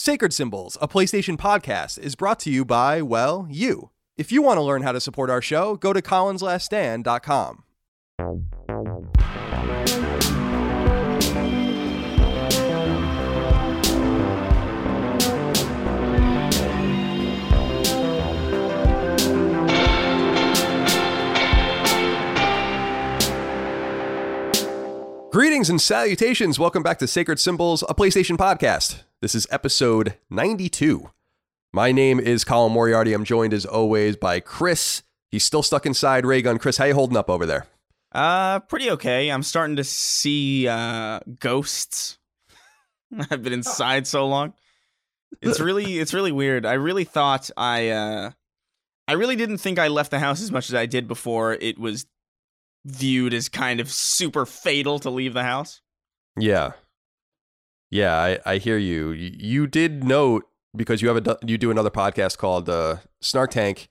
Sacred Symbols, a PlayStation podcast, is brought to you by, well, you. If you want to learn how to support our show, go to colinslaststand.com. Greetings and salutations. Welcome back to Sacred Symbols, a PlayStation podcast. This is episode 92. My name is Colin Moriarty. I'm joined as always by Chris. He's still stuck inside Raygun. Chris, how you holding up over there? Uh, pretty okay. I'm starting to see uh ghosts. I've been inside so long. It's really it's really weird. I really thought I uh I really didn't think I left the house as much as I did before it was viewed as kind of super fatal to leave the house. Yeah. Yeah, I, I hear you. you. You did note because you have a you do another podcast called uh, Snark Tank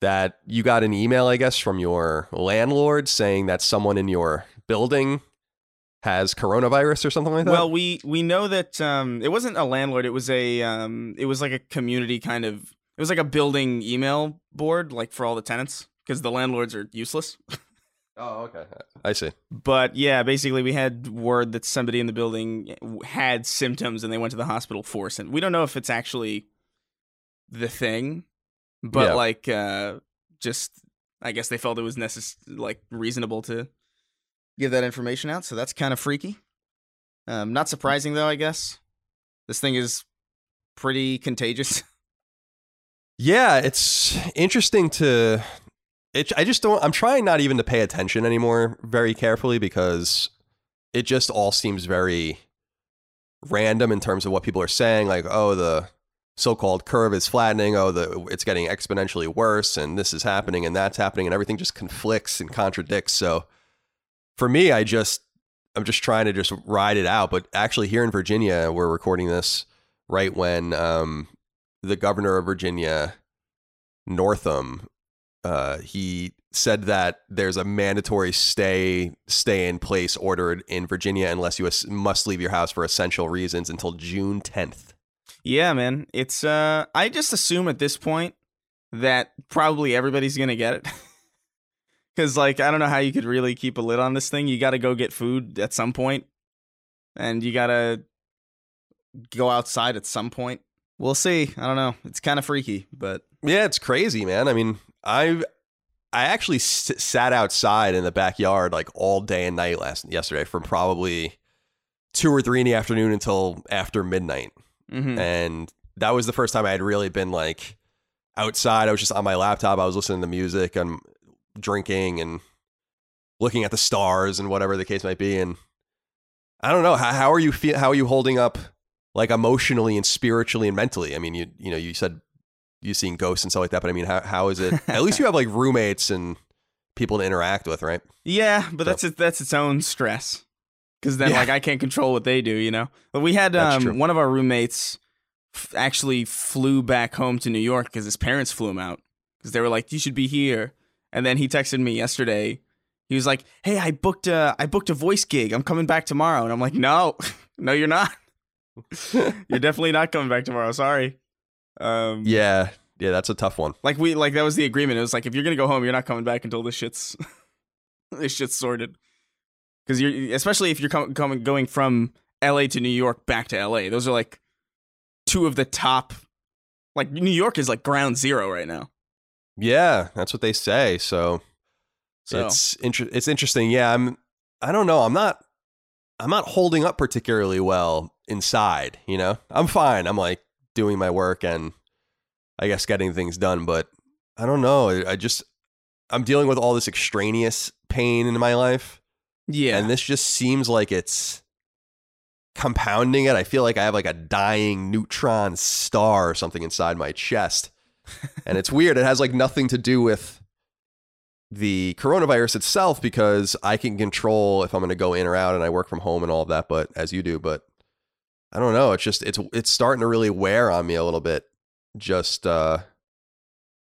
that you got an email, I guess, from your landlord saying that someone in your building has coronavirus or something like that. Well, we we know that um, it wasn't a landlord. It was a um, it was like a community kind of. It was like a building email board, like for all the tenants, because the landlords are useless. Oh, okay. I see. But yeah, basically, we had word that somebody in the building had symptoms and they went to the hospital for it. We don't know if it's actually the thing, but Yeah. like, uh, just I guess they felt it was necess- like reasonable to give that information out. So that's kind of freaky. Um, not surprising though, I guess. This thing is pretty contagious. Yeah, it's interesting to. It, I just don't. I'm trying not even to pay attention anymore very carefully because it just all seems very random in terms of what people are saying. Like, oh, the so-called curve is flattening. Oh, the it's getting exponentially worse, and this is happening, and that's happening, and everything just conflicts and contradicts. So, for me, I just I'm just trying to just ride it out. But actually, here in Virginia, we're recording this right when um, the governor of Virginia, Northam, uh, he said that there's a mandatory stay stay in place ordered in Virginia unless you must leave your house for essential reasons until June 10th. Yeah, man. It's uh I just assume at this point that probably everybody's going to get it. Cuz like I don't know how you could really keep a lid on this thing. You got to go get food at some point and you got to go outside at some point. We'll see. I don't know. It's kind of freaky, but Yeah, it's crazy, man. I mean, I I actually s- sat outside in the backyard like all day and night last yesterday from probably two or three in the afternoon until after midnight, mhm. and that was the first time I had really been like outside. I was just on my laptop. I was listening to music and drinking and looking at the stars and whatever the case might be. And I don't know how how are you feel? How are you holding up, like emotionally and spiritually and mentally? I mean, you you know you said you seeing ghosts and stuff like that, but I mean, how how is it? At least you have like roommates and people to interact with, right? yeah, but that's it, that's its own stress. Because then, Yeah. like, I can't control what they do, you know. But we had um, one of our roommates f- actually flew back home to New York because his parents flew him out because they were like, "You should be here." And then he texted me yesterday. He was like, "Hey, I booked a I booked a voice gig. I'm coming back tomorrow." And I'm like, "No, no, you're not. you're definitely not coming back tomorrow. Sorry." Um, Yeah, yeah, that's a tough one. Like we like that was the agreement. It was like if you're gonna go home, you're not coming back until this shit's this shit's sorted. Because you're especially if you're com- coming going from L.A. to New York back to L.A. Those are like two of the top. Like New York is like ground zero right now. Yeah, that's what they say. So, So it's inter- it's interesting. Yeah, I'm. I don't know. I'm not. I'm not holding up particularly well inside. You know, I'm fine. I'm like doing my work and I guess getting things done. But I don't know. I just I'm dealing with all this extraneous pain in my life, yeah, and this just seems like it's compounding it. I feel like I have like a dying neutron star or something inside my chest. and it's weird. It has like nothing to do with the coronavirus itself because I can control if I'm going to go in or out and I work from home and all of that, but as you do, but I don't know. It's just it's it's starting to really wear on me a little bit just uh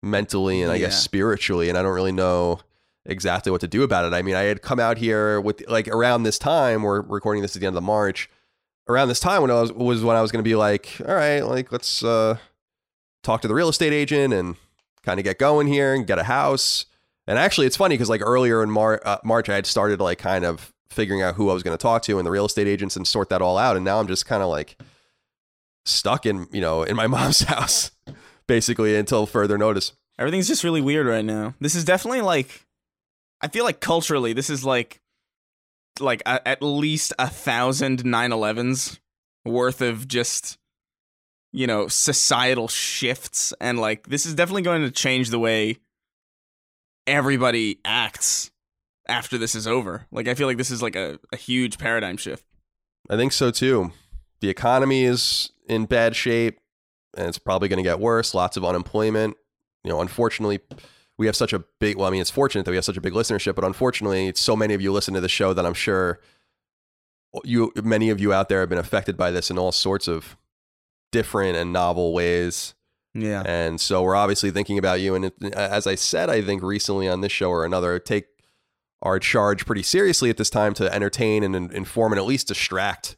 mentally and I guess spiritually and I don't really know exactly what to do about it. I mean, I had come out here with like around this time, we're recording this at the end of March. Around this time when I was was when I was going to be like, all right, like let's uh talk to the real estate agent and kind of get going here and get a house. And actually, it's funny because like earlier in Mar- uh, March, I had started like kind of figuring out who I was going to talk to and the real estate agents and sort that all out. And now I'm just kind of like stuck in you know in my mom's house basically until further notice. everything's just really weird right now. This is definitely like, I feel like culturally, this is like, like a, at least a thousand 9/11s worth of just, you know, societal shifts, and like this is definitely going to change the way everybody acts after this is over. Like I feel like this is like a, a huge paradigm shift. I think so too. The economy is in bad shape and it's probably going to get worse. Lots of unemployment. You know, unfortunately, we have such a big, well, I mean, it's fortunate that we have such a big listenership, but unfortunately, so many of you listen to the show that I'm sure you, many of you out there have been affected by this in all sorts of different and novel ways. Yeah. And so we're obviously thinking about you. And it, as I said, I think recently on this show or another, take our charged pretty seriously at this time to entertain and inform and at least distract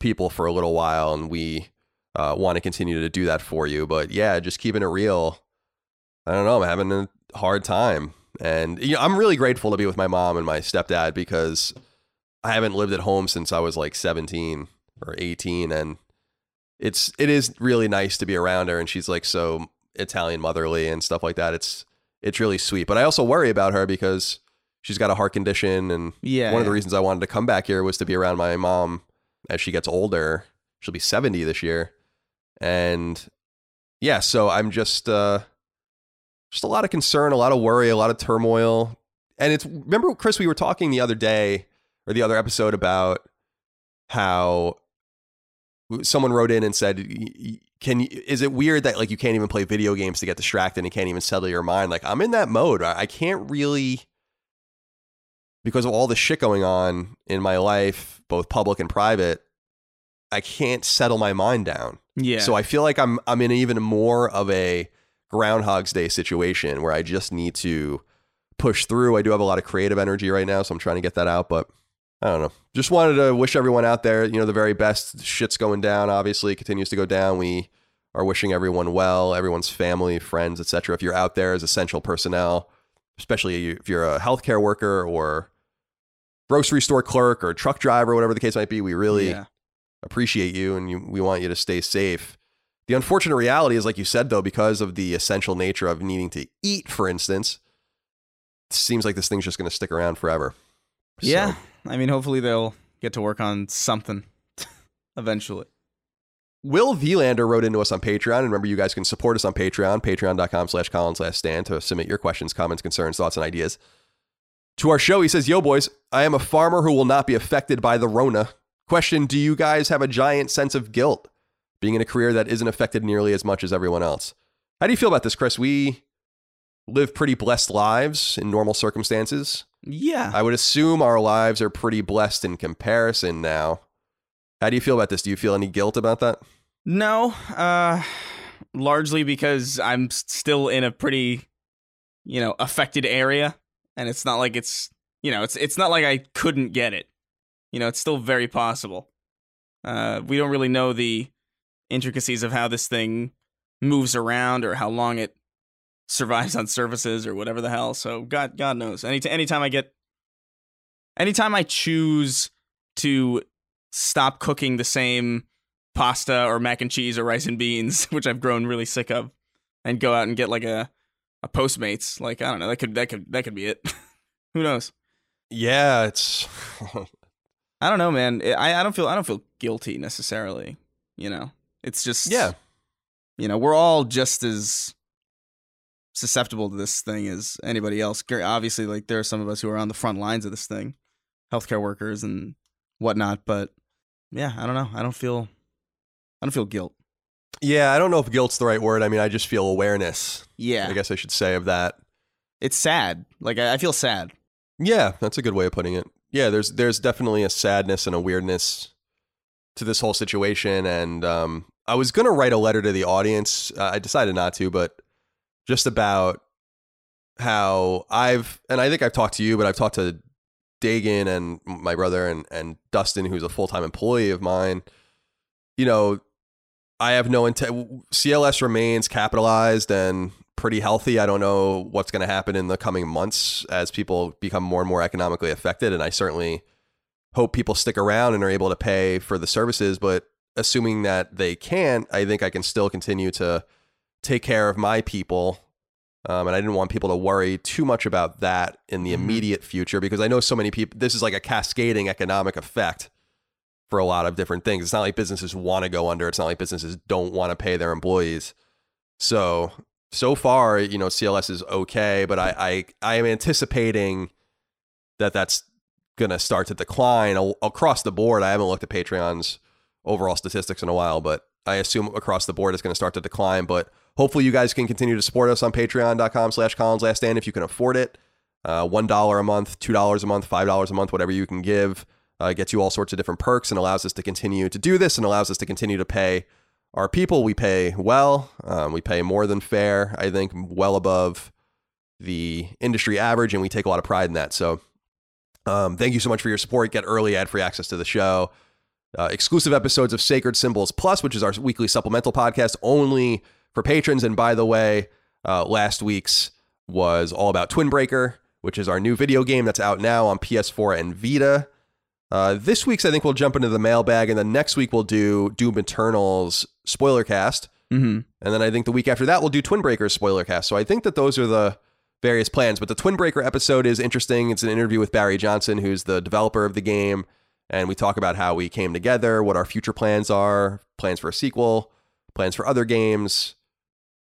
people for a little while. And we uh, want to continue to do that for you. But yeah, just keeping it real. I don't know. I'm having a hard time. And you know, I'm really grateful to be with my mom and my stepdad because I haven't lived at home since I was like 17 or 18. And it's it is really nice to be around her and she's like so Italian motherly and stuff like that. It's it's really sweet. But I also worry about her because she's got a heart condition and Yeah. one of the reasons I wanted to come back here was to be around my mom as she gets older. She'll be 70 this year. And yeah, so I'm just uh just a lot of concern, a lot of worry, a lot of turmoil. And it's remember Chris we were talking the other day or the other episode about how someone wrote in and said "Y- y- can you, is it weird that like you can't even play video games to get distracted and you can't even settle your mind like i'm in that mode I can't really because of all the shit going on in my life both public and private i can't settle my mind down Yeah. so i feel like i'm i'm in even more of a groundhog's day situation where i just need to push through i do have a lot of creative energy right now so i'm trying to get that out but I don't know. Just wanted to wish everyone out there, you know, the very best. Shit's going down. Obviously, it continues to go down. We are wishing everyone well, everyone's family, friends, etc. If you're out there as essential personnel, especially if you're a healthcare worker or grocery store clerk or truck driver, whatever the case might be, we really yeah. appreciate you and you, we want you to stay safe The unfortunate reality is, like you said, though, because of the essential nature of needing to eat, for instance, it seems like this thing's just going to stick around forever. So- Yeah. I mean, hopefully they'll get to work on something eventually. Will Vielander wrote into us on Patreon. And remember, you guys can support us on Patreon, patreon.com slash Colin's Last Stand to submit your questions, comments, concerns, thoughts, and ideas. To our show, he says, Yo, boys, I am a farmer who will not be affected by the Rona. Question Do you guys have a giant sense of guilt being in a career that isn't affected nearly as much as everyone else? How do you feel about this, Chris? We live pretty blessed lives in normal circumstances. Yeah. I would assume our lives are pretty blessed in comparison now. How do you feel about this? Do you feel any guilt about that? No, uh, largely because I'm still in a pretty, you know, affected area, and it's not like it's, you know, it's it's not like I couldn't get it. You know, it's still very possible. Uh, we don't really know the intricacies of how this thing moves around or how long it survives on surfaces or whatever the hell. So God, God knows. Any anytime I get, anytime I choose to stop cooking the same pasta or mac and cheese or rice and beans, which I've grown really sick of, and go out and get like a a Postmates. Like I don't know, that could that could that could be it. Who knows? Yeah, it's I don't know, man. I I don't feel I don't feel guilty necessarily. You know, it's just yeah. You know, we're all just as susceptible to this thing as anybody else. Obviously, like there are some of us who are on the front lines of this thing, healthcare workers and whatnot. But yeah, I don't know. I don't feel I don't feel guilt. Yeah, I don't know if guilt's the right word. I mean, I just feel awareness. Yeah, I guess I should say of that. it's sad. Like I, I feel sad. Yeah, that's a good way of putting it. Yeah, there's there's definitely a sadness and a weirdness to this whole situation, and um, I was gonna write a letter to the audience. Uh, I decided not to, but just about how I've and I think I've talked to you, but I've talked to Dagan and my brother and and Dustin, who's a full time employee of mine. You know, I have no intent. CLS remains capitalized and pretty healthy. I don't know what's going to happen in the coming months as people become more and more economically affected. And I certainly hope people stick around and are able to pay for the services. But assuming that they can't, I think I can still continue to take care of my people. Um, and I didn't want people to worry too much about that in the immediate future because I know so many people, this is like a cascading economic effect for a lot of different things. It's not like businesses want to go under. It's not like businesses don't want to pay their employees. So so far, you know, CLS is okay, but I I, I am anticipating that that's gonna start to decline across the board. I haven't looked at Patreon's overall statistics in a while, but I assume across the board it's gonna start to decline. But hopefully you guys can continue to support us on patreon.com slash Colin's Last Stand if you can afford it. Uh, $1 a month, $2 a month, $5 a month, whatever you can give. Uh, gets you all sorts of different perks and allows us to continue to do this and allows us to continue to pay our people. We pay well. Um, we pay more than fair. I think well above the industry average, and we take a lot of pride in that. So, um, thank you so much for your support. Get early ad free access to the show. Uh, exclusive episodes of Sacred Symbols Plus, which is our weekly supplemental podcast only for patrons. And by the way, uh, last week's was all about Twin Breaker, which is our new video game that's out now on PS4 and Vita. Uh, this week's, I think we'll jump into the mailbag, and then next week we'll do Doom Eternal's spoiler cast, Mm-hmm. and then I think the week after that we'll do Twin Breaker's spoiler cast. So I think that those are the various plans. But the Twin Breaker episode is interesting. It's an interview with Barry Johnson, who's the developer of the game, and we talk about how we came together, what our future plans are, plans for a sequel, plans for other games,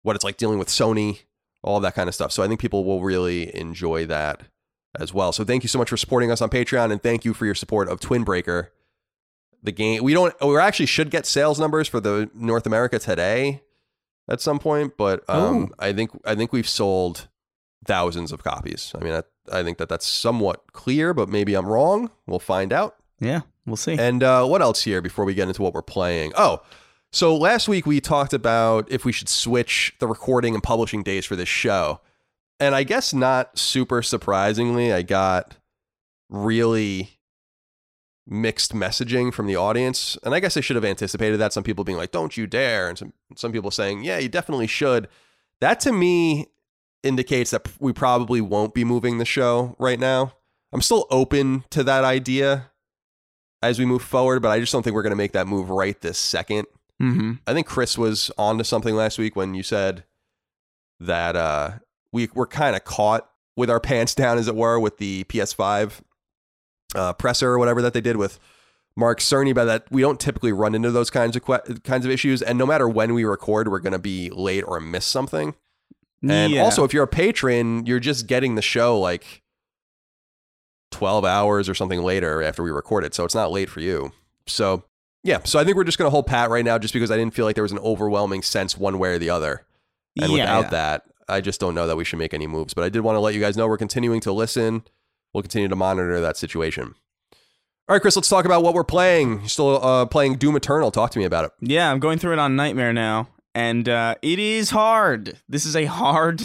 what it's like dealing with Sony, all that kind of stuff. So I think people will really enjoy that as well. So thank you so much for supporting us on Patreon, and thank you for your support of Twin Breaker. The game we don't we actually should get sales numbers for the North America today at some point, but um, I think I think we've sold thousands of copies. I mean, I, I think that that's somewhat clear, but maybe I'm wrong. We'll find out. Yeah, we'll see. And uh, what else here before we get into what we're playing? Oh, so last week we talked about if we should switch the recording and publishing days for this show. And I guess not super surprisingly, I got really mixed messaging from the audience. And I guess I should have anticipated that. Some people being like, don't you dare. And some, some people saying, yeah, you definitely should. That to me indicates that we probably won't be moving the show right now. I'm still open to that idea as we move forward, but I just don't think we're going to make that move right this second. Mm-hmm. I think Chris was on to something last week when you said that uh, we were kind of caught with our pants down, as it were, with the PS5 uh, presser or whatever that they did with Mark Cerny. By that, we don't typically run into those kinds of que- kinds of issues, and no matter when we record, we're going to be late or miss something. And Yeah. also, if you're a patron, you're just getting the show like 12 hours or something later after we record it. So it's not late for you. So, yeah. So I think we're just going to hold pat right now just because I didn't feel like there was an overwhelming sense one way or the other. And Yeah, without yeah. that, I just don't know that we should make any moves. But I did want to let you guys know we're continuing to listen. We'll continue to monitor that situation. All right, Chris, let's talk about what we're playing. You're still uh, playing Doom Eternal. Talk to me about it. Yeah, I'm going through it on Nightmare now, and uh, it is hard. This is a hard,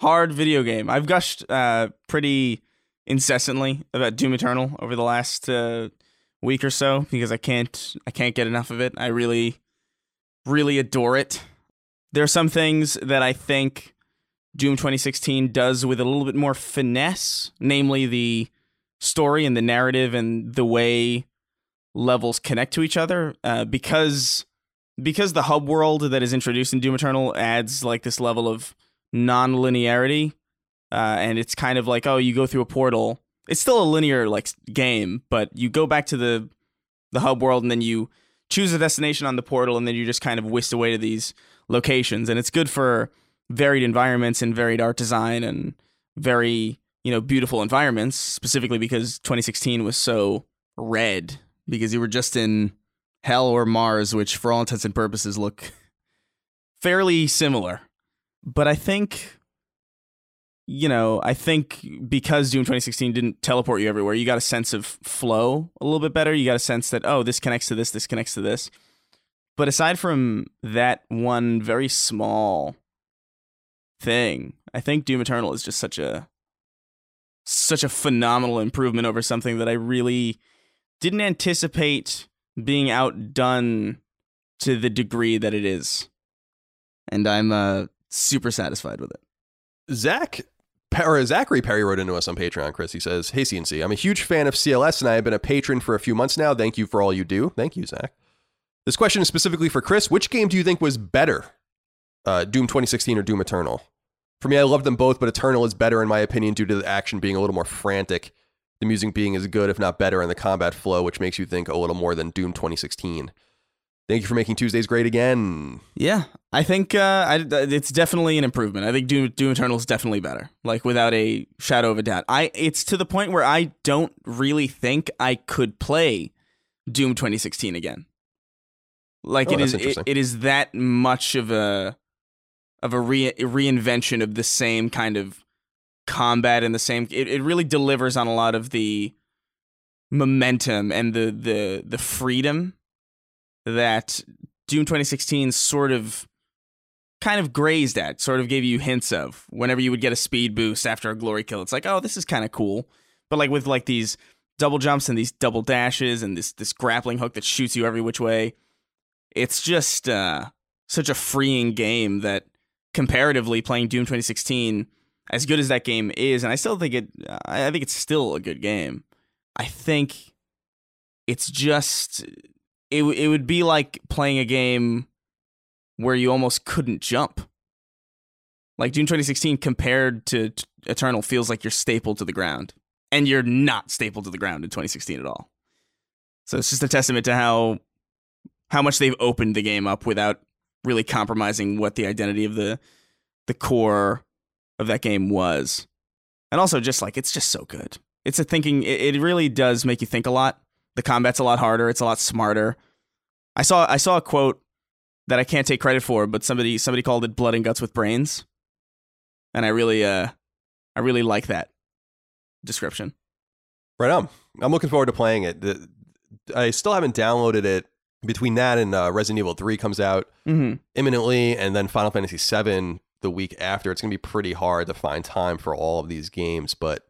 hard video game. I've gushed uh, pretty incessantly about Doom Eternal over the last uh, week or so because I can't, I can't get enough of it. I really, really adore it. There are some things that I think Doom 2016 does with a little bit more finesse, namely the story and the narrative and the way levels connect to each other uh, because because the hub world that is introduced in Doom Eternal adds like this level of non-linearity uh, and it's kind of like oh you go through a portal. It's still a linear like game but you go back to the the hub world and then you choose a destination on the portal and then you just kind of whisked away to these locations. And it's good for varied environments and varied art design and very you know beautiful environments specifically because 2016 was so red because you were just in hell or mars which for all intents and purposes look fairly similar. But i think you know i think because doom 2016 didn't teleport you everywhere you got a sense of flow a little bit better. You got a sense that oh this connects to this this connects to this. But aside from that one very small thing i think doom eternal is just such a such a phenomenal improvement over something that I really didn't anticipate being outdone to the degree that it is. And I'm uh, super satisfied with it. Zach or Zachary Perry wrote into us on Patreon, Chris. He says, Hey, CNC, I'm a huge fan of CLS and I have been a patron for a few months now. Thank you for all you do. Thank you, Zach. This question is specifically for Chris. Which game do you think was better, uh, Doom 2016 or Doom Eternal? For me, I love them both, but Eternal is better in my opinion due to the action being a little more frantic, the music being as good, if not better, and the combat flow, which makes you think a little more than Doom 2016. Thank you for making Tuesdays great again. Yeah, I think uh, I, it's definitely an improvement. I think Doom, Doom Eternal is definitely better, like without a shadow of a doubt. I it's to the point where I don't really think I could play Doom 2016 again. Like oh, it is, it, it is that much of a of a re- reinvention of the same kind of combat and the same. It, it really delivers on a lot of the momentum and the the the freedom that Doom 2016 sort of kind of grazed at, sort of gave you hints of whenever you would get a speed boost after a glory kill. It's like, oh, this is kind of cool. But like with like these double jumps and these double dashes and this this grappling hook that shoots you every which way, it's just uh such a freeing game that comparatively playing Doom 2016 as good as that game is and I still think it I think it's still a good game. I think it's just it it would be like playing a game where you almost couldn't jump. Like Doom 2016 compared to Eternal feels like you're stapled to the ground, and you're not stapled to the ground in 2016 at all. So it's just a testament to how how much they've opened the game up without really compromising what the identity of the the core of that game was. And also just like it's just so good. It's a thinking it, it really does make you think a lot. The combat's a lot harder, it's a lot smarter. I saw I saw a quote that I can't take credit for, but somebody somebody called it blood and guts with brains. And I really uh I really like that description. Right on. I'm looking forward to playing it. I still haven't downloaded it. Between that and uh, Resident Evil 3 comes out Mm-hmm. imminently, and then Final Fantasy 7 the week after, it's going to be pretty hard to find time for all of these games, but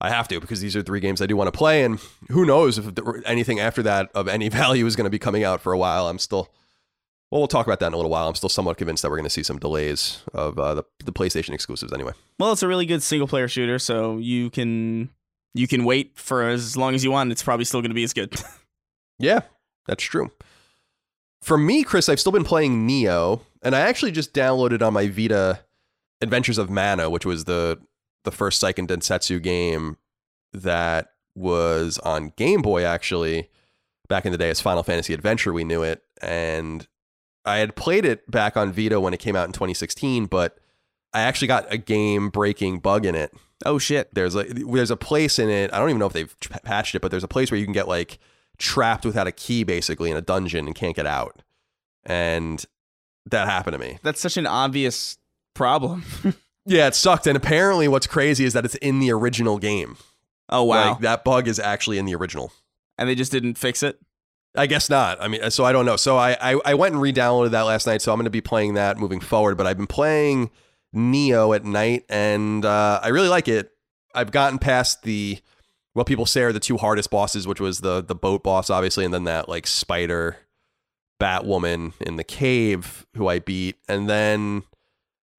I have to because these are three games I do want to play, and who knows if anything after that of any value is going to be coming out for a while. I'm still, well, we'll talk about that in a little while. I'm still somewhat convinced that we're going to see some delays of uh, the, the PlayStation exclusives anyway. Well, it's a really good single player shooter, so you can you can wait for as long as you want. It's probably still going to be as good. Yeah, that's true. for me, Chris, I've still been playing Nioh, and I actually just downloaded on my Vita Adventures of Mana, which was the the first Seiken Densetsu game that was on Game Boy actually back in the day as Final Fantasy Adventure. We knew it, and I had played it back on Vita when it came out in 2016, but I actually got a game breaking bug in it. Oh shit! There's a there's a place in it. I don't even know if they've patched it, but there's a place where you can get like trapped without a key basically in a dungeon and can't get out. And that happened to me. That's such an obvious problem. yeah, it sucked. And apparently, what's crazy is that it's in the original game. Oh wow, like, that bug is actually in the original. And they just didn't fix it. I guess not. I mean, so I don't know. So I I, I went and re-downloaded that last night. So I'm going to be playing that moving forward. But I've been playing Nioh at night, and uh, I really like it. I've gotten past the what people say are the two hardest bosses, which was the the boat boss, obviously, and then that like spider Batwoman in the cave who I beat, and then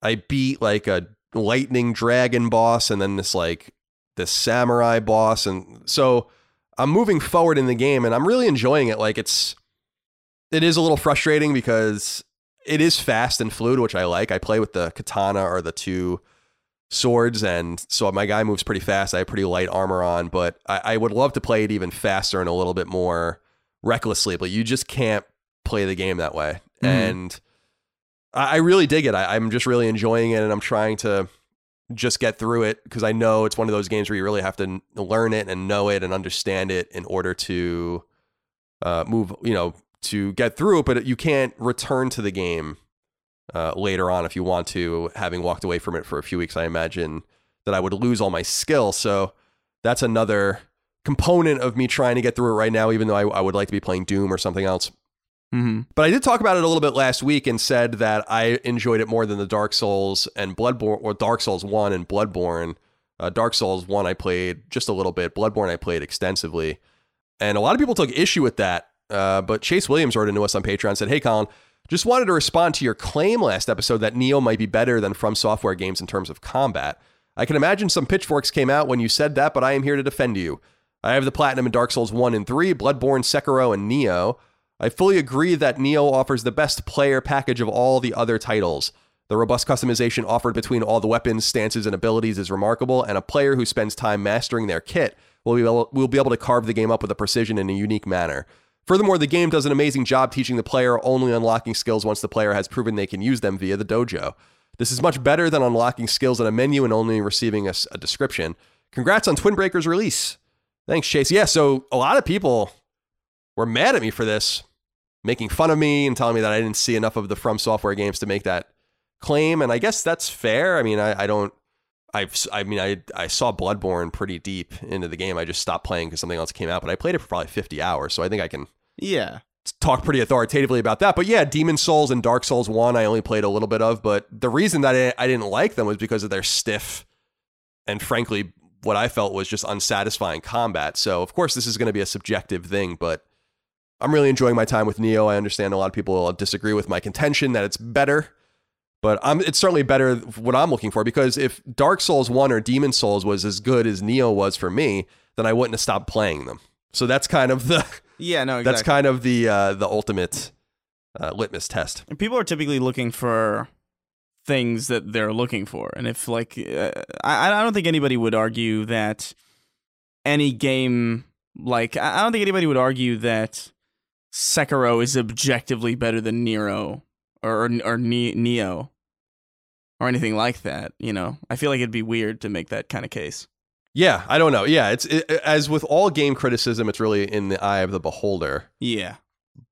I beat like a lightning dragon boss, and then this like this samurai boss, and so I'm moving forward in the game, and I'm really enjoying it. Like it's it is a little frustrating because it is fast and fluid, which I like. I play with the katana or the two swords, and so my guy moves pretty fast. I have pretty light armor on, but I, I would love to play it even faster and a little bit more recklessly. But you just can't play the game that way, mm. and I, I, really dig it. I, I'm just really enjoying it, and I'm trying to just get through it because I know it's one of those games where you really have to learn it and know it and understand it in order to uh, move, you know, to get through it. But you can't return to the game uh, later on if you want to. Having walked away from it for a few weeks, I imagine that I would lose all my skill. So that's another component of me trying to get through it right now, even though I, I would like to be playing Doom or something else. Mm-hmm. But I did talk about it a little bit last week and said that I enjoyed it more than the Dark Souls and Bloodborne, or Dark Souls 1 and Bloodborne. Uh, Dark Souls 1 I played just a little bit, Bloodborne I played extensively. And a lot of people took issue with that. Uh, but Chase Williams wrote into us on Patreon and said, Hey, Colin, just wanted to respond to your claim last episode that Nioh might be better than From Software games in terms of combat. I can imagine some pitchforks came out when you said that, but I am here to defend you. I have the platinum in Dark Souls 1 and 3, Bloodborne, Sekiro, and Nioh. I fully agree that Nioh offers the best player package of all the other titles. The robust customization offered between all the weapons, stances, and abilities is remarkable, and a player who spends time mastering their kit will be able, will be able to carve the game up with a precision in a unique manner. Furthermore, the game does an amazing job teaching the player only unlocking skills once the player has proven they can use them via the dojo. This is much better than unlocking skills in a menu and only receiving a, a description. Congrats on Twin Breaker's release. Thanks, Chase. Yeah, so a lot of people were mad at me for this making fun of me and telling me that I didn't see enough of the From Software games to make that claim. And I guess that's fair. I mean, I, I don't. I've, I mean, I I saw Bloodborne pretty deep into the game. I just stopped playing because something else came out, but I played it for probably 50 hours. So I think I can yeah talk pretty authoritatively about that. But yeah, Demon's Souls and Dark Souls 1, I only played a little bit of. But the reason that I, I didn't like them was because of their stiff and frankly, what I felt was just unsatisfying combat. So of course, this is going to be a subjective thing, but I'm really enjoying my time with Nioh. I understand a lot of people will disagree with my contention that it's better, but I'm, it's certainly better what I'm looking for because if Dark Souls 1 or Demon's Souls was as good as Nioh was for me, then I wouldn't have stopped playing them. So that's kind of the yeah no exactly. that's kind of the uh, the ultimate uh, litmus test. And people are typically looking for things that they're looking for, and if like uh, I I don't think anybody would argue that any game like I don't think anybody would argue that Sekiro is objectively better than Nero or or Nioh or anything like that. You know, I feel like it'd be weird to make that kind of case. Yeah, I don't know. Yeah, it's it, as with all game criticism, it's really in the eye of the beholder. Yeah,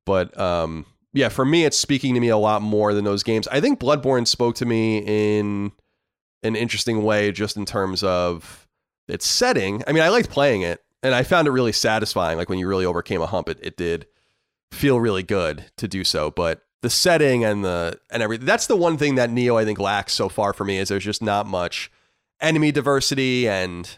but um, yeah, for me, it's speaking to me a lot more than those games. I think Bloodborne spoke to me in an interesting way, just in terms of its setting. I mean, I liked playing it, and I found it really satisfying. Like when you really overcame a hump, it it did feel really good to do so. But the setting and the and everything that's the one thing that Nioh I think lacks so far for me is there's just not much enemy diversity and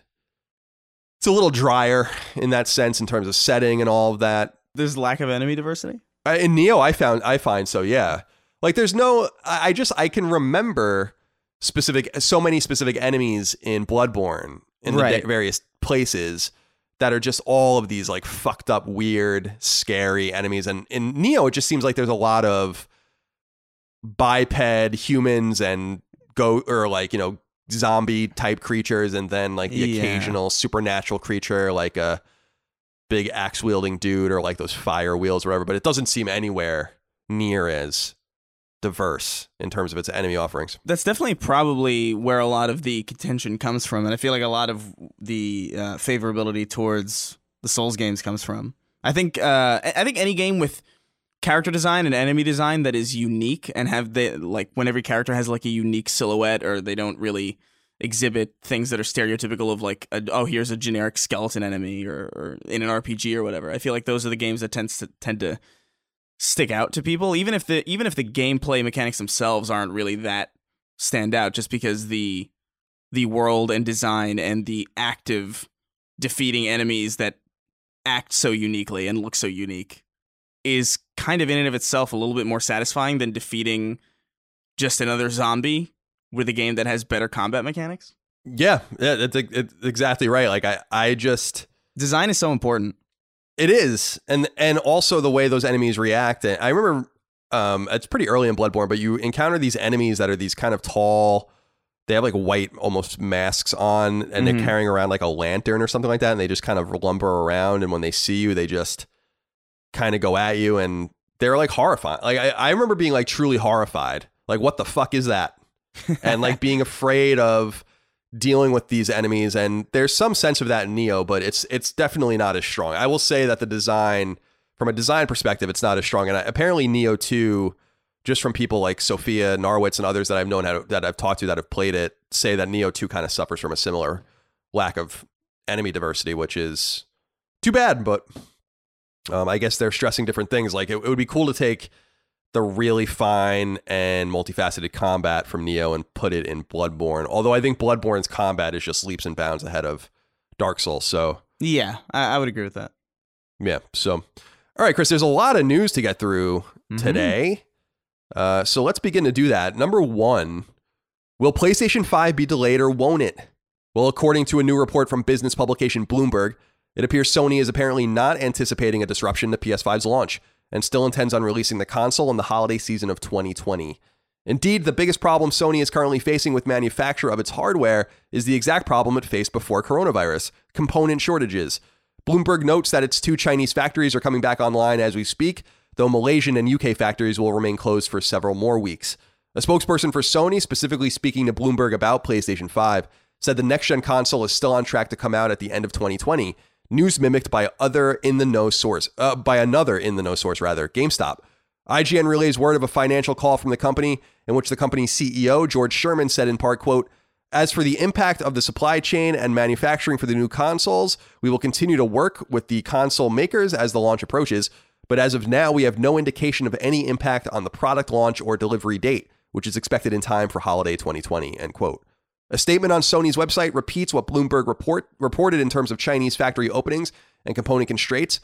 it's a little drier in that sense in terms of setting and all of that. There's lack of enemy diversity? in Nioh I found I find so yeah. Like there's no I just I can remember specific so many specific enemies in Bloodborne in right. the various places that are just all of these like fucked up, weird, scary enemies. And in Nioh, it just seems like there's a lot of biped humans and go or like you know zombie type creatures, and then like the Yeah. occasional supernatural creature like a big axe wielding dude or like those fire wheels or whatever. But it doesn't seem anywhere near as diverse in terms of its enemy offerings. That's definitely probably where a lot of the contention comes from, and I feel like a lot of the uh, favorability towards the Souls games comes from. I think uh, I think any game with character design and enemy design that is unique and have the like when every character has like a unique silhouette or they don't really exhibit things that are stereotypical of like a, oh here's a generic skeleton enemy or, or in an RPG or whatever. I feel like those are the games that tends to tend to stick out to people even if the even if the gameplay mechanics themselves aren't really that stand out just because the the world and design and the active defeating enemies that act so uniquely and look so unique is kind of in and of itself a little bit more satisfying than defeating just another zombie with a game that has better combat mechanics. Yeah, yeah, that's it's exactly right. Like I, I just Design is so important. It is, and and also the way those enemies react. And I remember, um, it's pretty early in Bloodborne, but you encounter these enemies that are these kind of tall. They have like white, almost masks on, and Mhm. they're carrying around like a lantern or something like that, and they just kind of lumber around. And when they see you, they just kind of go at you, and they're like horrifying. Like I, I remember being like truly horrified. Like, what the fuck is that? and like being afraid of dealing with these enemies and there's some sense of that in Nioh but it's it's definitely not as strong. I will say that the design from a design perspective it's not as strong and I, apparently Nioh 2 just from people like Sophia Narwitz and others that I've known to, that I've talked to that have played it say that Nioh 2 kind of suffers from a similar lack of enemy diversity which is too bad but um, I guess they're stressing different things like it, it would be cool to take the really fine and multifaceted combat from Nioh and put it in Bloodborne. Although I think Bloodborne's combat is just leaps and bounds ahead of Dark Souls. So Yeah, I, I would agree with that. yeah. So all right, Chris, there's a lot of news to get through Mhm. today. Uh, so let's begin to do that. Number one, will PlayStation 5 be delayed or won't it? Well, according to a new report from business publication Bloomberg, it appears Sony is apparently not anticipating a disruption to PS5's launch and still intends on releasing the console in the holiday season of 2020. Indeed, the biggest problem Sony is currently facing with manufacture of its hardware is the exact problem it faced before coronavirus component shortages. Bloomberg notes that its two Chinese factories are coming back online as we speak, though Malaysian and UK factories will remain closed for several more weeks. A spokesperson for Sony, specifically speaking to Bloomberg about PlayStation 5, said the next gen console is still on track to come out at the end of 2020. News mimicked by other in the know source, uh, by another in the know source rather, GameStop. IGN relays word of a financial call from the company in which the company's CEO George Sherman said in part, "quote As for the impact of the supply chain and manufacturing for the new consoles, we will continue to work with the console makers as the launch approaches. But as of now, we have no indication of any impact on the product launch or delivery date, which is expected in time for holiday 2020." End quote. A statement on Sony's website repeats what Bloomberg report, reported in terms of Chinese factory openings and component constraints,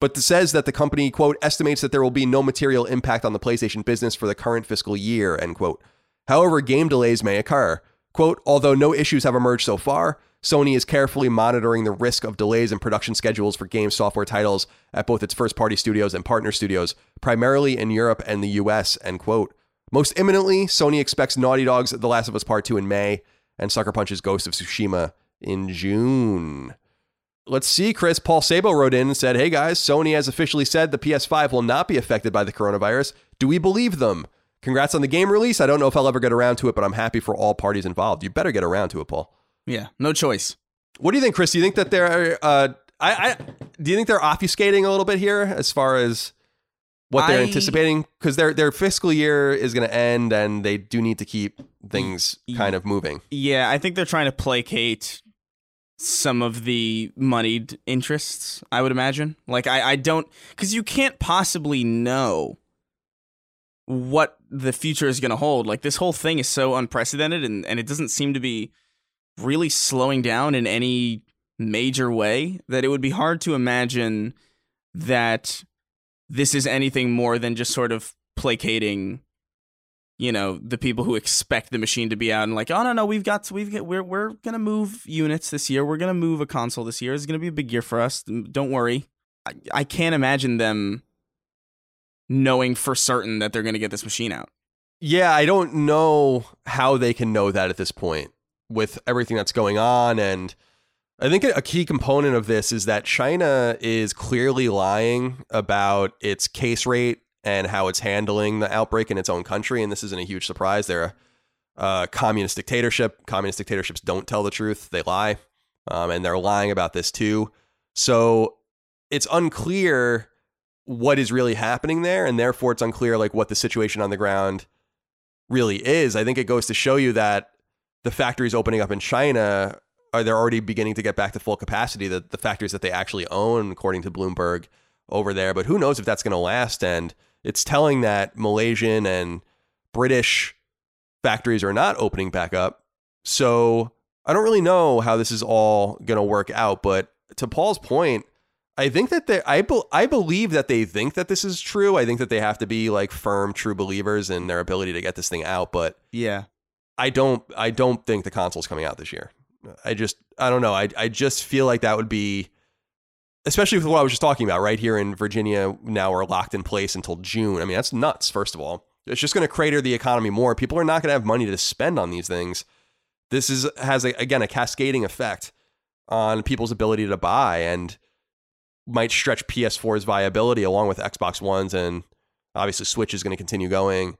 but says that the company, quote, estimates that there will be no material impact on the PlayStation business for the current fiscal year, end quote. However, game delays may occur. Quote, although no issues have emerged so far, Sony is carefully monitoring the risk of delays in production schedules for game software titles at both its first party studios and partner studios, primarily in Europe and the US, end quote. Most imminently, Sony expects Naughty Dog's The Last of Us Part 2 in May and Sucker Punch's Ghost of Tsushima in June. Let's see, Chris. Paul Sabo wrote in and said, Hey guys, Sony has officially said the PS5 will not be affected by the coronavirus. Do we believe them? Congrats on the game release. I don't know if I'll ever get around to it, but I'm happy for all parties involved. You better get around to it, Paul. Yeah, no choice. What do you think, Chris? Do you think that they're, uh, I, I, do you think they're obfuscating a little bit here as far as what they're I- anticipating? Because their their fiscal year is going to end, and they do need to keep things kind of moving. Yeah, I think they're trying to placate some of the moneyed interests, I would imagine. Like I, I don't because you can't possibly know what the future is gonna hold. Like this whole thing is so unprecedented and, and it doesn't seem to be really slowing down in any major way that it would be hard to imagine that this is anything more than just sort of placating you know the people who expect the machine to be out and like oh no no we've got we've got, we're we're gonna move units this year. We're gonna move a console this year. It's gonna be a big year for us. Don't worry. I, I can't imagine them knowing for certain that they're gonna get this machine out. Yeah, I don't know how they can know that at this point with everything that's going on. And I think a key component of this is that China is clearly lying about its case rate and how it's handling the outbreak in its own country. And this isn't a huge surprise. They're a communist dictatorship. Communist dictatorships don't tell the truth, they lie. Um, and they're lying about this too. So it's unclear what is really happening there. And therefore, it's unclear like what the situation on the ground really is. I think it goes to show you that the factories opening up in China are they're already beginning to get back to full capacity. The the factories that they actually own, according to Bloomberg, over there. But who knows if that's going to last? And it's telling that Malaysian and British factories are not opening back up. So I don't really know how this is all going to work out. But to Paul's point, I think that they I be, I believe that they think that this is true. I think that they have to be like firm true believers in their ability to get this thing out, but yeah. I don't I don't think the console's coming out this year. I just I don't know. I I just feel like that would be especially with what I was just talking about right here in Virginia now we're locked in place until June. I mean, that's nuts first of all. It's just going to crater the economy more. People are not going to have money to spend on these things. This is has a, again a cascading effect on people's ability to buy and might stretch PS4's viability along with Xbox Ones and obviously Switch is going to continue going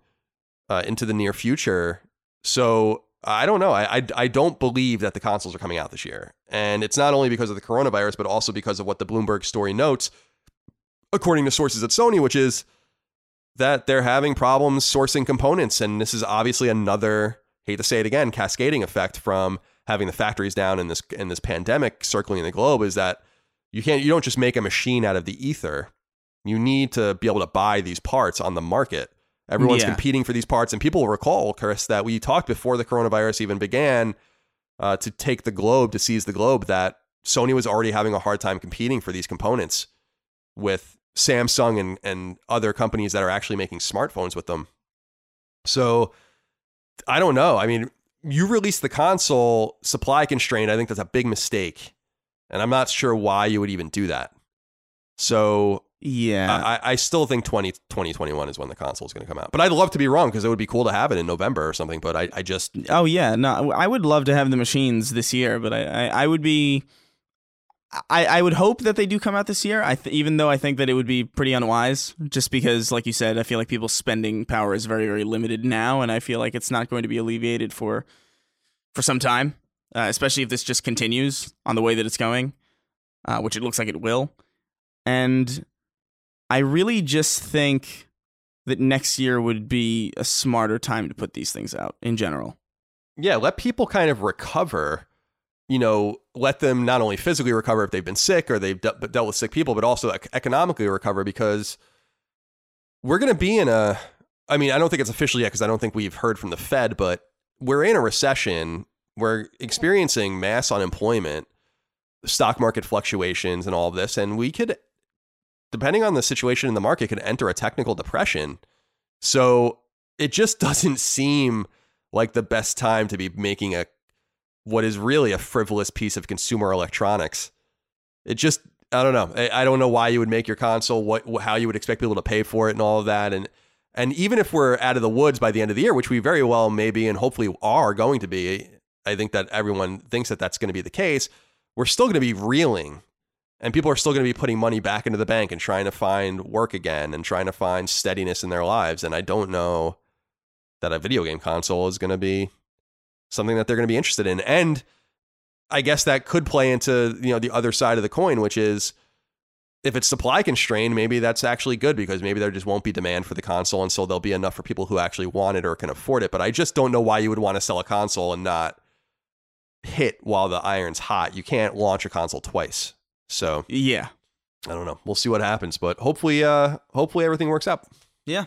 uh, into the near future. So I don't know. I, I, I don't believe that the consoles are coming out this year, and it's not only because of the coronavirus, but also because of what the Bloomberg story notes, according to sources at Sony, which is that they're having problems sourcing components, and this is obviously another hate to say it again cascading effect from having the factories down in this in this pandemic circling the globe is that you can't you don't just make a machine out of the ether. You need to be able to buy these parts on the market. Everyone's Yeah. competing for these parts, and people will recall, Chris, that we talked before the coronavirus even began uh, to take the globe to seize the globe. That Sony was already having a hard time competing for these components with Samsung and and other companies that are actually making smartphones with them. So I don't know. I mean, you release the console supply constrained. I think that's a big mistake, and I'm not sure why you would even do that. So Yeah. I, I still think 20, 2021 is when the console is going to come out. But I'd love to be wrong because it would be cool to have it in November or something. But I, I just Oh yeah, no, I would love to have the machines this year, but I, I, I would be, I, I would hope that they do come out this year. I th- even though I think that it would be pretty unwise, just because, like you said, I feel like people's spending power is very, very limited now, and I feel like it's not going to be alleviated for, for some time, uh, especially if this just continues on the way that it's going, uh, which it looks like it will, and I really just think that next year would be a smarter time to put these things out in general. yeah, let people kind of recover. You know, let them not only physically recover if they've been sick or they've de- dealt with sick people, but also economically recover because we're going to be in a. I mean, I don't think it's official yet because I don't think we've heard from the Fed, but we're in a recession. We're experiencing mass unemployment, stock market fluctuations, and all of this, and we could, depending on the situation in the market, could enter a technical depression. So it just doesn't seem like the best time to be making a what is really a frivolous piece of consumer electronics. It just I don't know. I, don't know why you would make your console, what how you would expect people to pay for it, and all of that. And and even if we're out of the woods by the end of the year, which we very well may be, and hopefully are going to be, I think that everyone thinks that that's going to be the case. We're still going to be reeling, and people are still going to be putting money back into the bank and trying to find work again and trying to find steadiness in their lives. And I don't know that a video game console is going to be something that they're going to be interested in. And I guess that could play into, you know, the other side of the coin, which is if it's supply constrained, maybe that's actually good because maybe there just won't be demand for the console and so there'll be enough for people who actually want it or can afford it. But I just don't know why you would want to sell a console and not hit while the iron's hot. You can't launch a console twice. So, Yeah. I don't know. We'll see what happens, but hopefully uh hopefully everything works out. Yeah.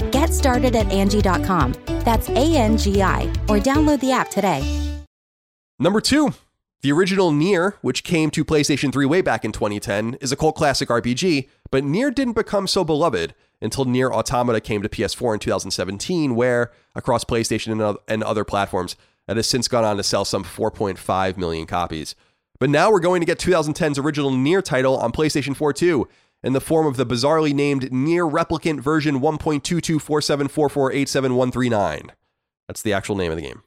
Get started at Angie.com. That's A N G I, or download the app today. Number two, the original Nier, which came to PlayStation 3 way back in 2010, is a cult classic RPG, but Nier didn't become so beloved until Nier Automata came to PS4 in 2017, where, across PlayStation and other platforms, it has since gone on to sell some 4.5 million copies. But now we're going to get 2010's original Nier title on PlayStation 4 too, in the form of the bizarrely named Nier Replicant version 1.224744874139. That's the actual name of the game.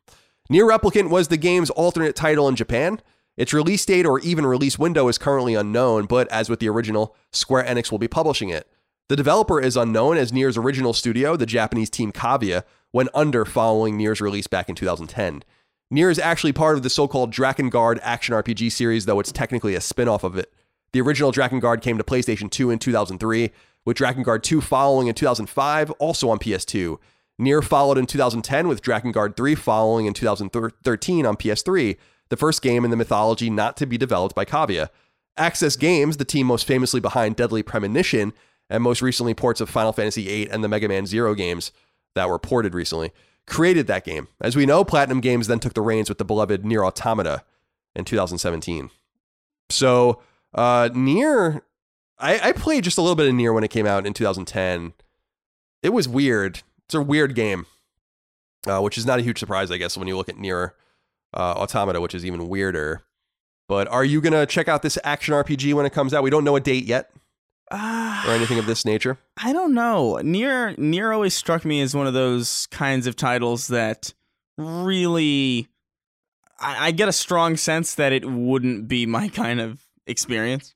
Nier Replicant was the game's alternate title in Japan. Its release date or even release window is currently unknown, but as with the original, Square Enix will be publishing it. The developer is unknown as Nier's original studio, the Japanese team Cavia, went under following Nier's release back in 2010. Nier is actually part of the so-called Drakengard action RPG series, though it's technically a spin-off of it. The original Drakengard came to PlayStation 2 in 2003, with Drakengard 2 following in 2005, also on PS2. Nier followed in 2010 with Drakengard 3 following in 2013 on PS3, the first game in the mythology not to be developed by Cavia. Access Games, the team most famously behind Deadly Premonition and most recently ports of Final Fantasy VIII and the Mega Man Zero games that were ported recently, created that game. As we know, Platinum Games then took the reins with the beloved Nier Automata in 2017. So, uh, Nier, I, I played just a little bit of Nier when it came out in 2010. It was weird. It's a weird game, uh, which is not a huge surprise, I guess, when you look at Nier uh, Automata, which is even weirder. But are you gonna check out this action RPG when it comes out? We don't know a date yet Ah. or anything of this nature. I don't know. Near Nier always struck me as one of those kinds of titles that really I, I get a strong sense that it wouldn't be my kind of experience.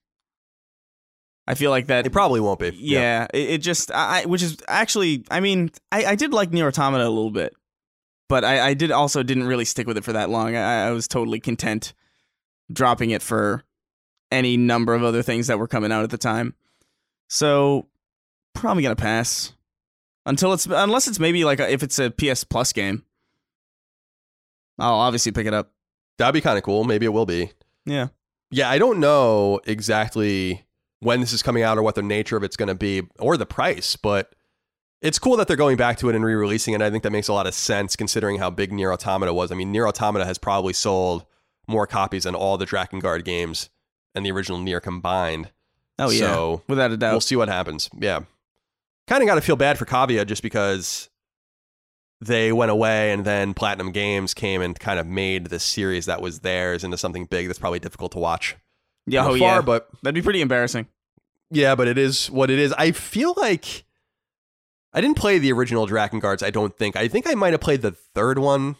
I feel like that It probably won't be. yeah, It, it just I I- which is actually I mean I, I did like Nier Automata a little bit, but I, I did also didn't really stick with it for that long. I, I was totally content dropping it for any number of other things that were coming out at the time. So probably gonna pass until it's unless it's maybe like a, if it's a PS Plus game. I'll obviously pick it up. That'd be kind of cool. Maybe it will be. Yeah. Yeah, I don't know exactly when this is coming out or what the nature of it's going to be or the price, but it's cool that they're going back to it and re-releasing it. I think that makes a lot of sense considering how big Nier Automata was. I mean, Nier Automata has probably sold more copies than all the Dragon Drakengard games and the original Nier combined. Oh yeah. So, Without a doubt. We'll see what happens. Yeah. Kind of got to feel bad for Cavia just because they went away and then Platinum Games came and kind of made this series that was theirs into something big that's probably difficult to watch. yeah. Oh afar, yeah. But That'd be pretty embarrassing. yeah, but it is what it is. I feel like I didn't play the original Drakengards, I don't think. I think I might have played the third one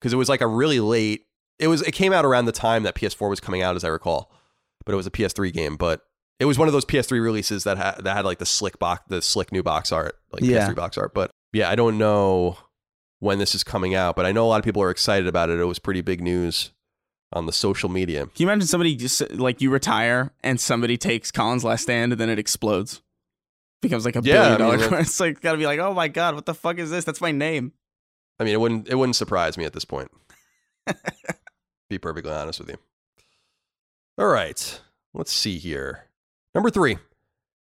because it was like a really late. It was it came out around the time that PS4 was coming out as I recall. But it was a PS3 game, but it was one of those PS3 releases that had that had like the slick box the slick new box art, like Yeah. PS3 box art. But yeah, I don't know when this is coming out, but I know a lot of people are excited about it. It was pretty big news on the social media. Can you imagine somebody just like you retire and somebody takes Colin's last stand and then it explodes? Becomes like a Yeah, billion I mean, it's like gotta be like, oh my god, what the fuck is this? That's my name. I mean, it wouldn't it wouldn't surprise me at this point. Be perfectly honest with you. All right, let's see here. Number three,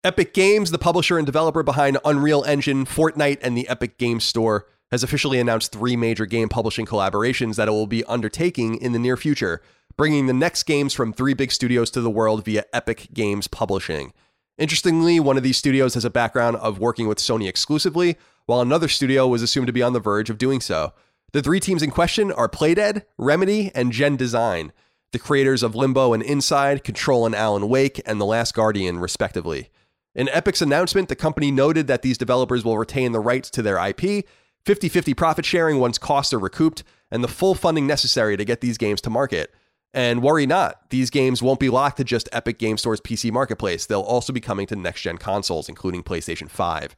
Epic Games, the publisher and developer behind Unreal Engine, Fortnite, and the Epic Games Store, has officially announced three major game publishing collaborations that it will be undertaking in the near future, bringing the next games from three big studios to the world via Epic Games Publishing. Interestingly, one of these studios has a background of working with Sony exclusively, while another studio was assumed to be on the verge of doing so. The three teams in question are Playdead, Remedy, and Gen Design, the creators of Limbo and Inside, Control and Alan Wake, and The Last Guardian, respectively. In Epic's announcement, the company noted that these developers will retain the rights to their IP, 50 50 profit sharing once costs are recouped, and the full funding necessary to get these games to market. And worry not, these games won't be locked to just Epic Game Store's PC marketplace. They'll also be coming to next gen consoles, including PlayStation 5.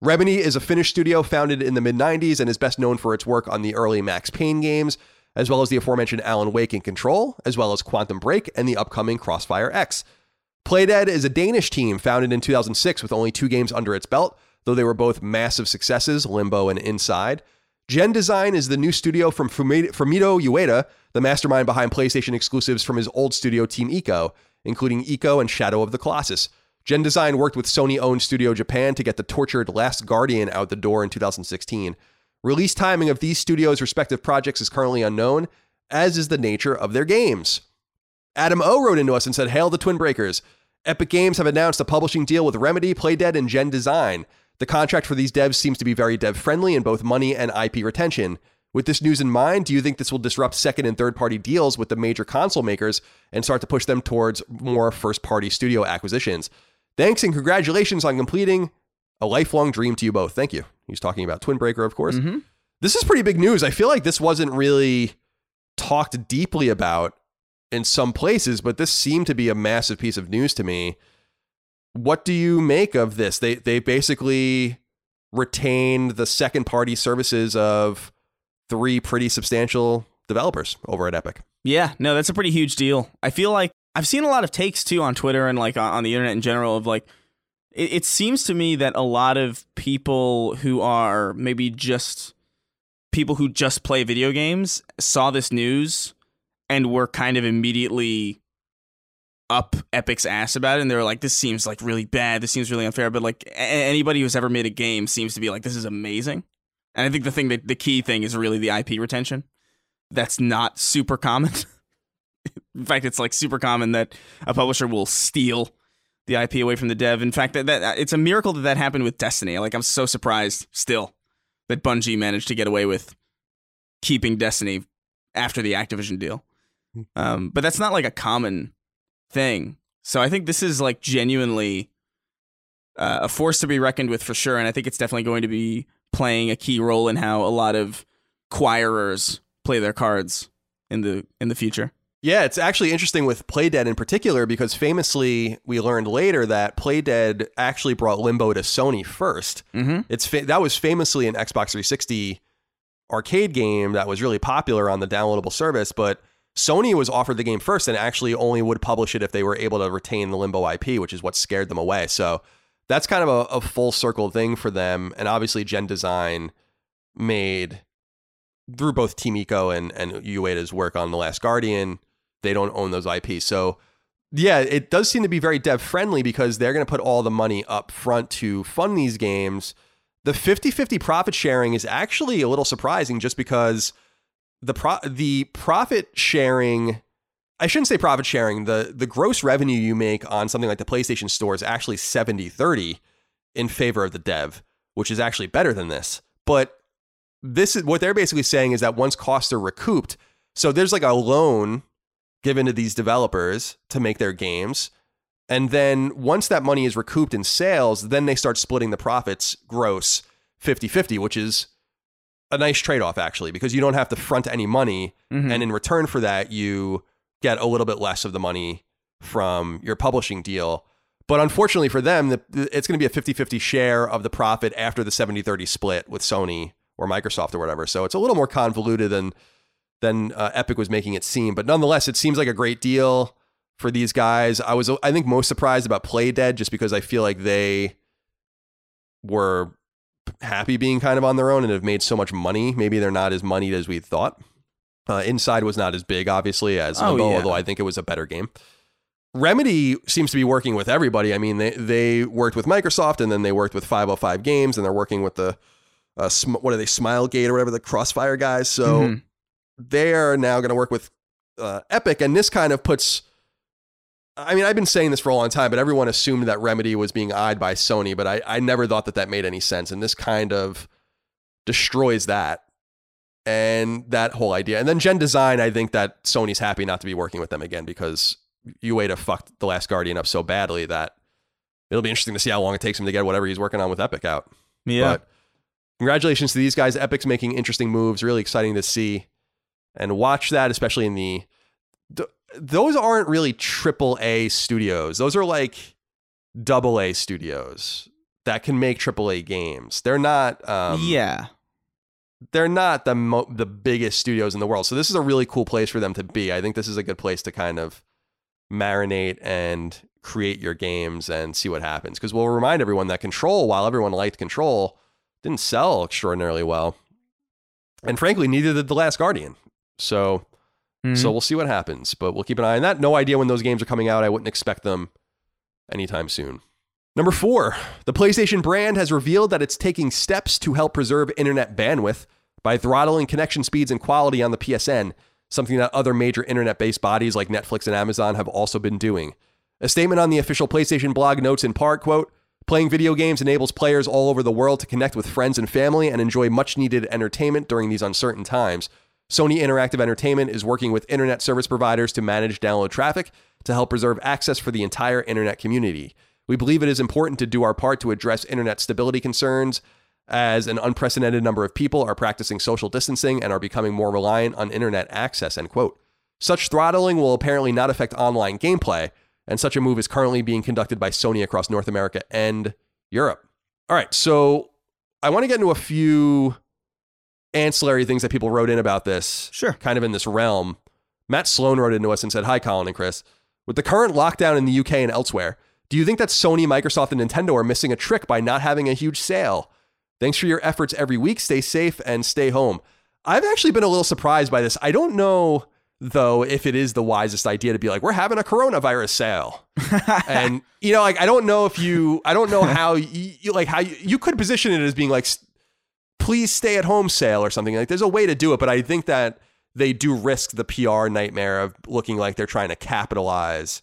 Remedy is a Finnish studio founded in the mid 90s and is best known for its work on the early Max Payne games, as well as the aforementioned Alan Wake and Control, as well as Quantum Break and the upcoming Crossfire X. Playdead is a Danish team founded in 2006 with only two games under its belt, though they were both massive successes, Limbo and Inside. Gen Design is the new studio from Fumito Ueda, the mastermind behind PlayStation exclusives from his old studio Team Ico, including Ico and Shadow of the Colossus. Gen Design worked with Sony owned Studio Japan to get the tortured Last Guardian out the door in 2016. Release timing of these studios' respective projects is currently unknown, as is the nature of their games. Adam O wrote into us and said, Hail the Twin Breakers. Epic Games have announced a publishing deal with Remedy, Playdead, and Gen Design. The contract for these devs seems to be very dev friendly in both money and IP retention. With this news in mind, do you think this will disrupt second and third party deals with the major console makers and start to push them towards more first party studio acquisitions? Thanks and congratulations on completing a lifelong dream to you both. Thank you. He's talking about Twin Breaker, of course. Mm-hmm. This is pretty big news. I feel like this wasn't really talked deeply about in some places, but this seemed to be a massive piece of news to me what do you make of this? They they basically retained the second party services of three pretty substantial developers over at Epic. Yeah, no, that's a pretty huge deal. I feel like I've seen a lot of takes too on Twitter and like on the internet in general of like it, it seems to me that a lot of people who are maybe just people who just play video games saw this news and were kind of immediately up Epic's ass about it, and they were like, "This seems like really bad. This seems really unfair." But like a- anybody who's ever made a game seems to be like, "This is amazing." And I think the thing that the key thing is really the IP retention. That's not super common. In fact, it's like super common that a publisher will steal the IP away from the dev. In fact, that, that it's a miracle that that happened with Destiny. Like I'm so surprised still that Bungie managed to get away with keeping Destiny after the Activision deal. Um, but that's not like a common thing. So I think this is like genuinely uh, a force to be reckoned with for sure, and I think it's definitely going to be playing a key role in how a lot of acquirers play their cards in the in the future. Yeah, it's actually interesting with Playdead in particular because famously we learned later that Playdead actually brought Limbo to Sony 1st Mm-hmm. It's fa- that was famously an Xbox 360 arcade game that was really popular on the downloadable service, but Sony was offered the game first and actually only would publish it if they were able to retain the Limbo IP, which is what scared them away. So that's kind of a, a full circle thing for them. And obviously, Gen Design made through both Team Ico and and Ueda's work on The Last Guardian, they don't own those IPs. So yeah, it does seem to be very dev friendly because they're going to put all the money up front to fund these games. The 50-50 profit sharing is actually a little surprising just because the pro- the profit sharing I shouldn't say profit sharing. The the gross revenue you make on something like the PlayStation Store is actually 70-30 in favor of the dev, which is actually better than this. But this is what they're basically saying is that once costs are recouped, so there's like a loan given to these developers to make their games. And then once that money is recouped in sales, then they start splitting the profits gross 50 50, which is a nice trade off, actually, because you don't have to front any money. Mhm. And in return for that, you get a little bit less of the money from your publishing deal. But unfortunately for them, the, it's going to be a 50 50 share of the profit after the 70 30 split with Sony or Microsoft or whatever. So it's a little more convoluted than than uh, Epic was making it seem. But nonetheless, it seems like a great deal for these guys. I was, I think, most surprised about Playdead just because I feel like they were happy being kind of on their own and have made so much money. Maybe they're not as moneyed as we thought. Uh, Inside was not as big, obviously, as Oh, Limbo, yeah. although I think it was a better game. Remedy seems to be working with everybody. I mean, they they worked with Microsoft, and then they worked with 505 Games, and they're working with the uh, sm- what are they, Smilegate or whatever, the Crossfire guys. So Mhm. they are now going to work with uh, Epic, and this kind of puts. I mean, I've been saying this for a long time, but everyone assumed that Remedy was being eyed by Sony, but I, I never thought that that made any sense, and this kind of destroys that and that whole idea. And then Gen Design, I think that Sony's happy not to be working with them again because Ueda fucked The Last Guardian up so badly that it'll be interesting to see how long it takes him to get whatever he's working on with Epic out. Yeah. But congratulations to these guys. Epic's making interesting moves. Really exciting to see and watch that, especially in the. Th- those aren't really triple A studios. Those are like double A studios that can make triple A games. They're not. Um, yeah. they're not the mo- the biggest studios in the world. So this is a really cool place for them to be. I think this is a good place to kind of marinate and create your games and see what happens. Because we'll remind everyone that Control, while everyone liked Control, didn't sell extraordinarily well, and frankly, neither did The Last Guardian. So Mhm. so we'll see what happens, but we'll keep an eye on that. No idea when those games are coming out. I wouldn't expect them anytime soon. Number four, the PlayStation brand has revealed that it's taking steps to help preserve internet bandwidth by throttling connection speeds and quality on the PSN, something that other major internet based bodies like Netflix and Amazon have also been doing. A statement on the official PlayStation blog notes in part, quote, Playing video games enables players all over the world to connect with friends and family and enjoy much needed entertainment during these uncertain times. Sony Interactive Entertainment is working with internet service providers to manage download traffic to help preserve access for the entire internet community. We believe it is important to do our part to address internet stability concerns as an unprecedented number of people are practicing social distancing and are becoming more reliant on internet access, end quote. Such throttling will apparently not affect online gameplay, and such a move is currently being conducted by Sony across North America and Europe. All right, so I want to get into a few ancillary things that people wrote in about this, Sure. kind of in this realm. Matt Sloan wrote into us and said, Hi, Colin and Chris. With the current lockdown in the UK and elsewhere, do you think that Sony, Microsoft, and Nintendo are missing a trick by not having a huge sale? Thanks for your efforts every week. Stay safe and stay home. I've actually been a little surprised by this. I don't know, though, if it is the wisest idea to be like, we're having a coronavirus sale. and, you know, like, I don't know if you, I don't know how you, like, how you, you could position it as being like, please stay at home sale or something. Like, there's a way to do it, but I think that they do risk the PR nightmare of looking like they're trying to capitalize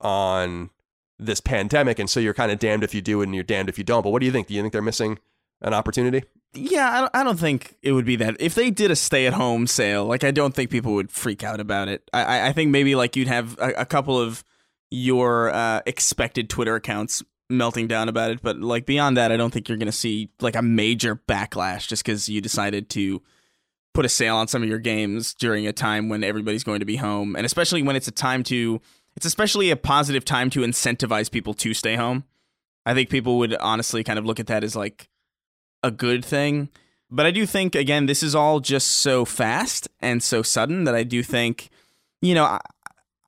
on this pandemic. And so you're kind of damned if you do and you're damned if you don't. But what do you think? Do you think they're missing an opportunity? Yeah, I don't, think it would be that. If they did a stay-at-home sale, like I don't think people would freak out about it. I, I- I think maybe like you'd have a, a couple of your uh, expected Twitter accounts melting down about it, but like beyond that, I don't think you're going to see like a major backlash just because you decided to put a sale on some of your games during a time when everybody's going to be home, and especially when it's a time to. It's especially a positive time to incentivize people to stay home. I think people would honestly kind of look at that as like a good thing. But I do think, again, this is all just so fast and so sudden that I do think, you know,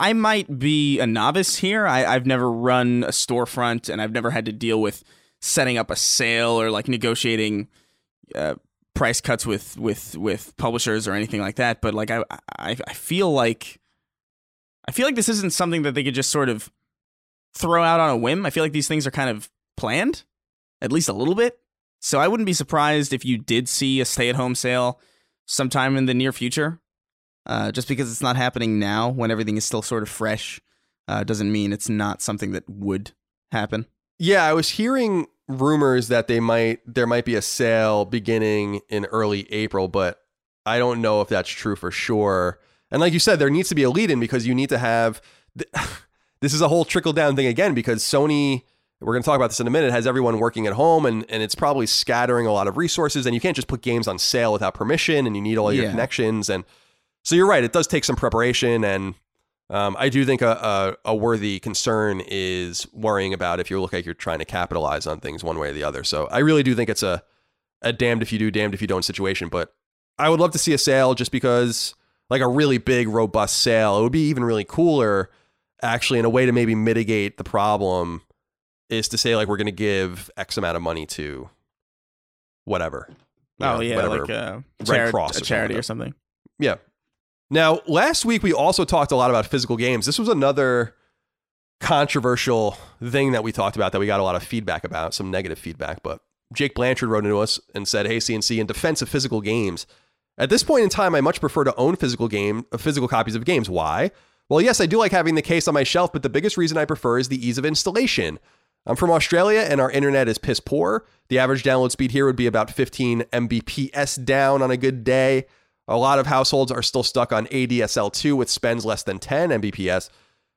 I, might be a novice here. I, I've never run a storefront and I've never had to deal with setting up a sale or like negotiating uh, price cuts with, with, with publishers or anything like that. But like, I, I, I feel like, I feel like this isn't something that they could just sort of throw out on a whim. I feel like these things are kind of planned, at least a little bit. So I wouldn't be surprised if you did see a stay-at-home sale sometime in the near future. Uh, just because it's not happening now, when everything is still sort of fresh, uh, doesn't mean it's not something that would happen. Yeah, I was hearing rumors that they might there might be a sale beginning in early April, but I don't know if that's true for sure. And like you said, there needs to be a lead in because you need to have th- this is a whole trickle down thing again because Sony we're going to talk about this in a minute has everyone working at home and and it's probably scattering a lot of resources and you can't just put games on sale without permission and you need all your Yeah. connections and so you're right it does take some preparation and um, I do think a, a, a worthy concern is worrying about if you look like you're trying to capitalize on things one way or the other. So I really do think it's a, a damned if you do, damned if you don't situation. But I would love to see a sale just because, like a really big, robust sale, it would be even really cooler, actually, in a way to maybe mitigate the problem, is to say, like, we're going to give X amount of money to whatever. Oh know, yeah, whatever. like a, Red chari- Cross a charity or something. Yeah. Now, last week we also talked a lot about physical games. This was another controversial thing that we talked about that we got a lot of feedback about, some negative feedback. But Jake Blanchard wrote into us and said, "Hey CNC, in defense of physical games, at this point in time, I much prefer to own physical game, uh, physical copies of games. Why? Well, yes, I do like having the case on my shelf, but the biggest reason I prefer is the ease of installation." I'm from Australia and our internet is piss poor. The average download speed here would be about 15 Mbps down on a good day. A lot of households are still stuck on ADSL2 with spends less than 10 Mbps.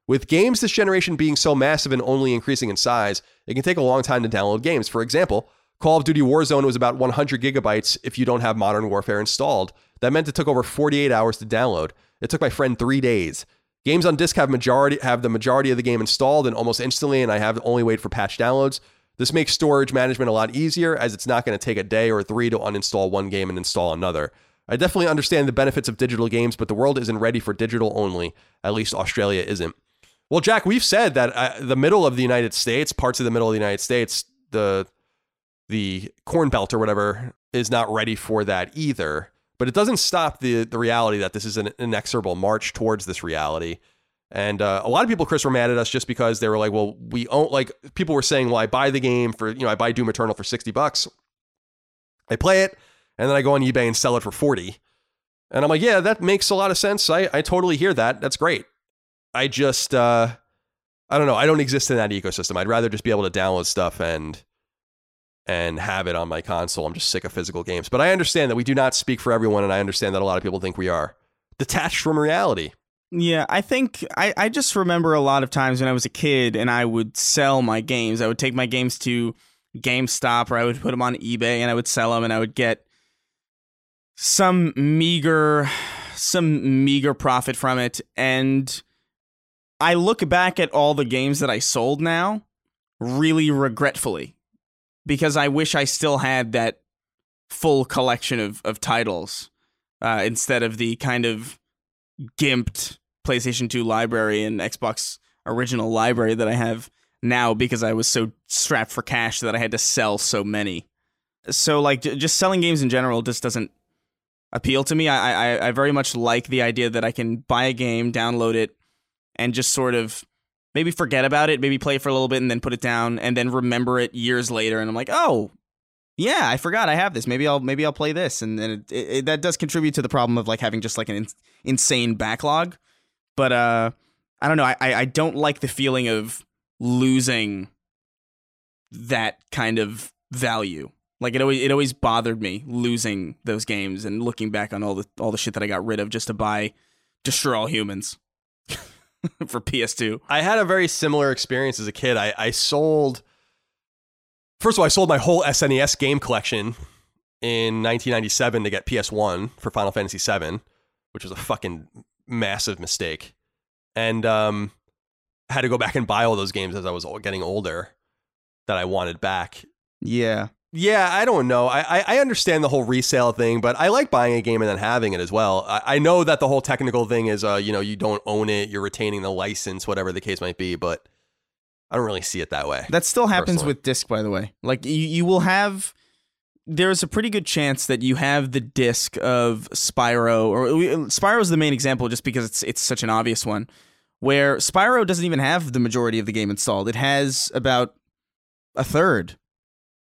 With games this generation being so massive and only increasing in size, it can take a long time to download games. For example, Call of Duty Warzone was about 100 gigabytes if you don't have Modern Warfare installed. That meant it took over 48 hours to download. It took my friend three days. Games on disk have majority have the majority of the game installed and almost instantly, and I have only wait for patch downloads. This makes storage management a lot easier as it's not going to take a day or three to uninstall one game and install another. I definitely understand the benefits of digital games, but the world isn't ready for digital only. At least Australia isn't. Well, Jack, we've said that uh, the middle of the United States, parts of the middle of the United States, the the corn belt or whatever is not ready for that either. But it doesn't stop the the reality that this is an inexorable march towards this reality. And uh, a lot of people, Chris, were mad at us just because they were like, "Well, we own." Like people were saying, "Well, I buy the game for you know, I buy Doom Eternal for sixty bucks, I play it, and then I go on eBay and sell it for 40 And I'm like, "Yeah, that makes a lot of sense. I I totally hear that. That's great. I just uh, I don't know. I don't exist in that ecosystem. I'd rather just be able to download stuff and and have it on my console. I'm just sick of physical games. But I understand that we do not speak for everyone, and I understand that a lot of people think we are detached from reality. Yeah, I think I, I just remember a lot of times when I was a kid and I would sell my games. I would take my games to GameStop or I would put them on eBay and I would sell them and I would get some meager some meager profit from it and I look back at all the games that I sold now really regretfully because I wish I still had that full collection of of titles uh, instead of the kind of gimped PlayStation 2 library and Xbox original library that I have now because I was so strapped for cash that I had to sell so many. So like just selling games in general just doesn't appeal to me. I, I I very much like the idea that I can buy a game, download it, and just sort of maybe forget about it, maybe play it for a little bit and then put it down and then remember it years later and I'm like, "Oh, yeah, I forgot I have this. Maybe I'll maybe I'll play this." And then it, it, it, that does contribute to the problem of like having just like an in, insane backlog. But uh I don't know. I I don't like the feeling of losing that kind of value. Like it always it always bothered me losing those games and looking back on all the all the shit that I got rid of just to buy Destroy All Humans. for PS2. I had a very similar experience as a kid. I, I sold, first of all, I sold my whole SNES game collection in 1997 to get PS1 for Final Fantasy VII, which was a fucking massive mistake. And um, had to go back and buy all those games as I was getting older that I wanted back. Yeah. Yeah, I don't know. I, I understand the whole resale thing, but I like buying a game and then having it as well. I, I know that the whole technical thing is, uh, you know, you don't own it, you're retaining the license, whatever the case might be, but I don't really see it that way. That still happens personally. with disc, by the way. Like you, you will have. There's a pretty good chance that you have the disc of Spyro, or Spyro is the main example, just because it's it's such an obvious one. Where Spyro doesn't even have the majority of the game installed; it has about a third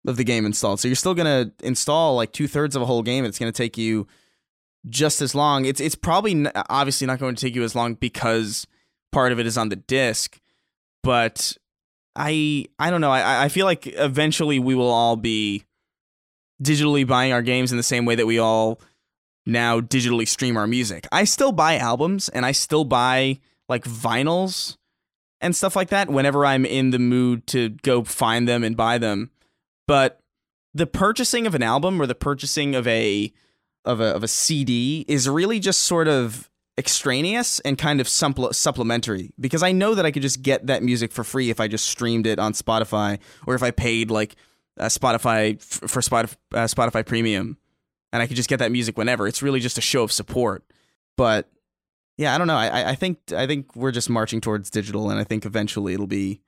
of the game installed. So you're still gonna install like two thirds of a whole game. It's gonna take you just as long. It's it's probably obviously not going to take you as long because part of it is on the disc, but I I don't know. I I feel like eventually we will all be digitally buying our games in the same way that we all now digitally stream our music. I still buy albums and I still buy like vinyls and stuff like that whenever I'm in the mood to go find them and buy them but the purchasing of an album or the purchasing of a of a of a CD is really just sort of extraneous and kind of supple- supplementary because I know that I could just get that music for free if I just streamed it on Spotify or if I paid like uh, Spotify f- for Spotify, uh, Spotify Premium and I could just get that music whenever. It's really just a show of support. But yeah, I don't know. I I think I think we're just marching towards digital, and I think eventually it'll be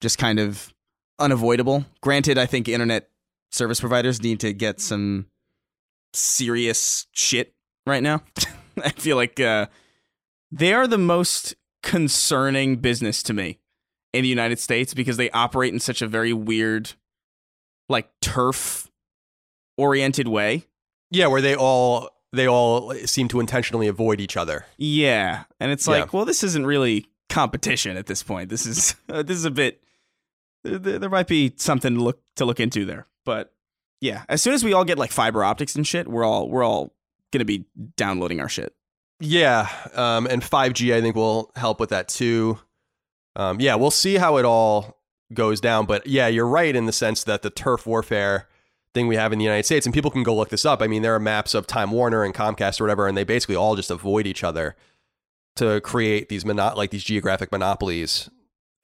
just kind of unavoidable. Granted, I think internet service providers need to get some serious shit right now. I feel like uh, they are the most concerning business to me in the United States because they operate in such a very weird, like turf oriented way. Yeah, where they all they all seem to intentionally avoid each other. Yeah, and it's like, yeah. well, this isn't really competition at this point. This is uh, this is a bit there, there might be something to look to look into there. But yeah, as soon as we all get like fiber optics and shit, we're all we're all gonna be downloading our shit. Yeah, um, and 5G I think will help with that too. Um, yeah, we'll see how it all goes down. But yeah, you're right in the sense that the turf warfare thing we have in the United States, and people can go look this up. I mean, there are maps of Time Warner and Comcast or whatever, and they basically all just avoid each other to create these mono- like these geographic monopolies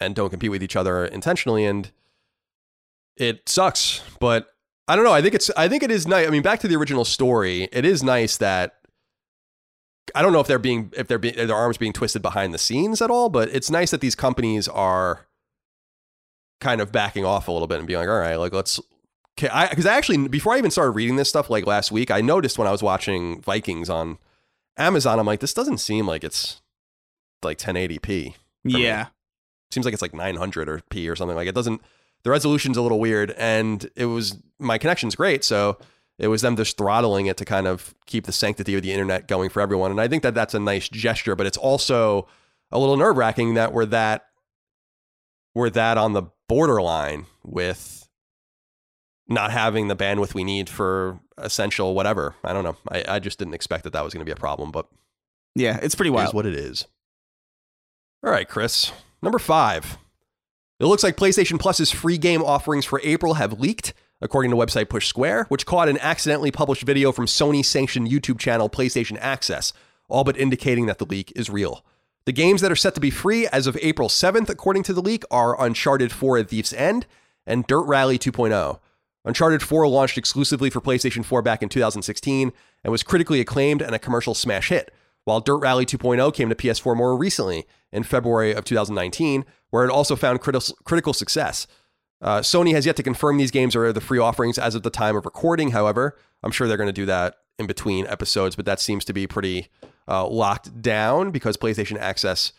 and don't compete with each other intentionally. And it sucks, but I don't know. I think it's I think it is nice. I mean, back to the original story, it is nice that I don't know if they're being if they're being, their arms being twisted behind the scenes at all, but it's nice that these companies are kind of backing off a little bit and being like, all right, like let's. Because I, I actually before I even started reading this stuff like last week, I noticed when I was watching Vikings on Amazon, I'm like, this doesn't seem like it's like 1080p. me. Seems like it's like 900 or p or something. Like it doesn't. The resolution's a little weird, and it was my connection's great, so it was them just throttling it to kind of keep the sanctity of the internet going for everyone. And I think that that's a nice gesture, but it's also a little nerve wracking that we're that we're that on the borderline with not having the bandwidth we need for essential whatever. I don't know. I, I just didn't expect that that was going to be a problem, but Yeah, it's pretty wild. is what it is. All right, Chris. Number five. It looks like PlayStation Plus's free game offerings for April have leaked, according to website Push Square, which caught an accidentally published video from Sony sanctioned YouTube channel PlayStation Access, all but indicating that the leak is real. The games that are set to be free as of April 7th, according to the leak, are Uncharted 4 A Thief's End and Dirt Rally 2.0. Uncharted 4 launched exclusively for PlayStation 4 back in 2016 and was critically acclaimed and a commercial smash hit, while Dirt Rally 2.0 came to PS4 more recently in February of 2019, where it also found critical critical success. Uh, Sony has yet to confirm these games are the free offerings as of the time of recording. However, I'm sure they're going to do that in between episodes, but that seems to be pretty uh, locked down because PlayStation Access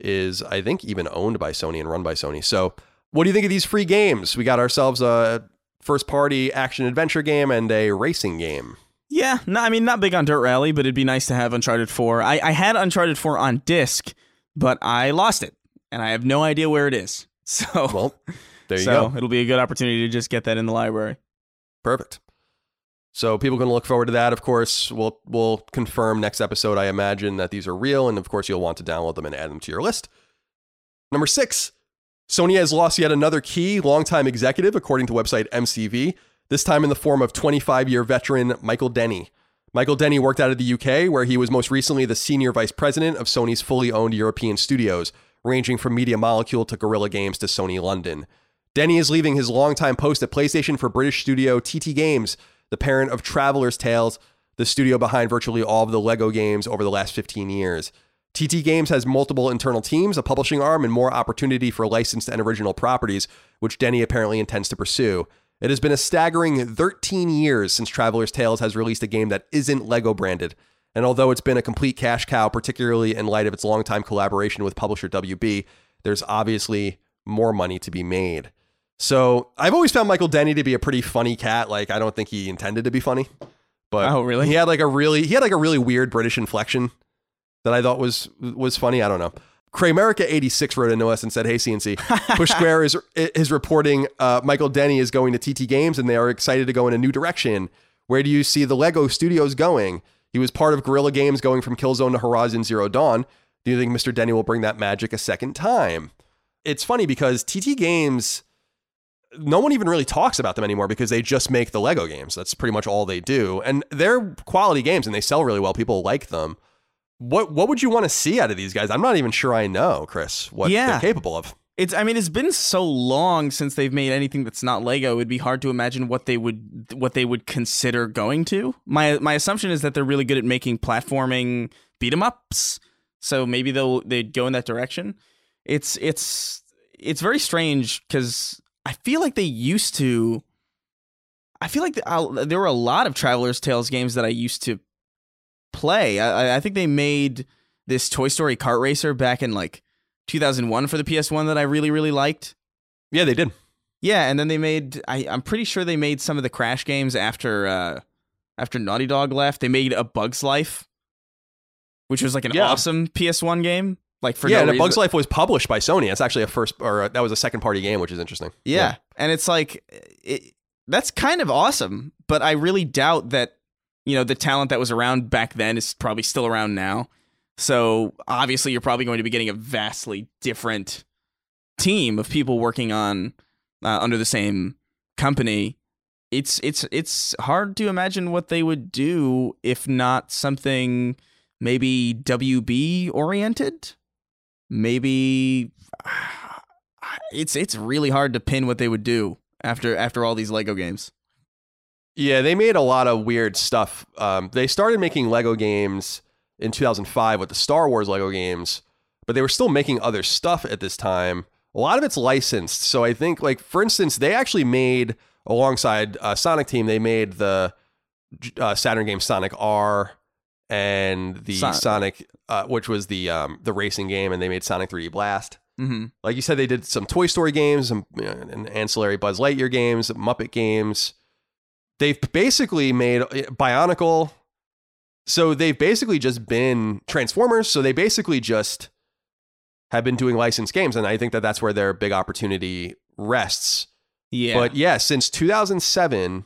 is, I think, even owned by Sony and run by Sony. So, what do you think of these free games? We got ourselves a first party action adventure game and a racing game. Yeah, no, I mean, not big on Dirt Rally, but it'd be nice to have Uncharted 4. I, I had Uncharted 4 on disc, but I lost it, and I have no idea where it is. So, Well, there you so go. it'll be a good opportunity to just get that in the library. Perfect. So people can look forward to that. Of course, we'll we'll confirm next episode. I imagine that these are real, and of course, you'll want to download them and add them to your list. Number six, Sony has lost yet another key longtime executive, according to website MCV. This time in the form of 25-year veteran Michael Denny. Michael Denny worked out of the UK, where he was most recently the senior vice president of Sony's fully owned European studios, ranging from Media Molecule to Guerrilla Games to Sony London. Denny is leaving his longtime post at PlayStation for British studio TT Games, the parent of Traveler's Tales, the studio behind virtually all of the LEGO games over the last 15 years. TT Games has multiple internal teams, a publishing arm, and more opportunity for licensed and original properties, which Denny apparently intends to pursue. It has been a staggering 13 years since Traveler's Tales has released a game that isn't LEGO branded. And although it's been a complete cash cow, particularly in light of its longtime collaboration with publisher WB, there's obviously more money to be made. So I've always found Michael Denny to be a pretty funny cat. Like I don't think he intended to be funny, but Oh, really? He had like a really he had like a really weird British inflection that I thought was was funny. I don't know. Cramerica86 wrote into us and said, Hey, CNC, Push Square is, is reporting uh, Michael Denny is going to TT Games and they are excited to go in a new direction. Where do you see the Lego studios going? He was part of Guerrilla Games going from Killzone to Horizon Zero Dawn. Do you think Mr. Denny will bring that magic a second time? It's funny because TT Games, no one even really talks about them anymore because they just make the Lego games. That's pretty much all they do. And they're quality games and they sell really well. People like them. What what would you want to see out of these guys? I'm not even sure I know, Chris, what Yeah. they're capable of. It's I mean it's been so long since they've made anything that's not Lego. It'd be hard to imagine what they would what they would consider going to. My my assumption is that they're really good at making platforming beat 'em ups. So maybe they'll they'd go in that direction. It's it's it's very strange cuz I feel like they used to I feel like the, uh, there were a lot of Traveler's Tales games that I used to play. I, I- I think they made this Toy Story kart racer back in like 2001 for the PS1 that I really really liked. Yeah, they did. Yeah, and then they made I I'm pretty sure they made some of the Crash games after uh after Naughty Dog left. They made a Bug's Life which was like an Yeah. awesome PS1 game like for yeah, no and. Bug's Life was published by Sony. It's actually a first, or uh that was a second party game, which is interesting. Yeah. And it's like it, that's kind of awesome, but I really doubt that you know, the talent that was around back then is probably still around now. So obviously, you're probably going to be getting a vastly different team of people working on uh, under the same company. It's it's it's hard to imagine what they would do if not something maybe WB oriented. Maybe it's it's really hard to pin what they would do after after all these Lego games. Yeah, they made a lot of weird stuff. Um, they started making Lego games in 2005 with the Star Wars Lego games, but they were still making other stuff at this time. A lot of it's licensed. So I think, like, for instance, they actually made, alongside uh, Sonic Team, they made the uh, Saturn game Sonic R and the Sonic. Sonic, uh, which was the um, the racing game, and they made Sonic 3D Blast. Mm-hmm. Like you said, they did some Toy Story games and, you know, and ancillary Buzz Lightyear games, Muppet games. They've basically made uh, Bionicle. So they've basically just been Transformers. So they basically just have been doing licensed games. And I think that that's where their big opportunity rests. Yeah, But yeah, since 2007,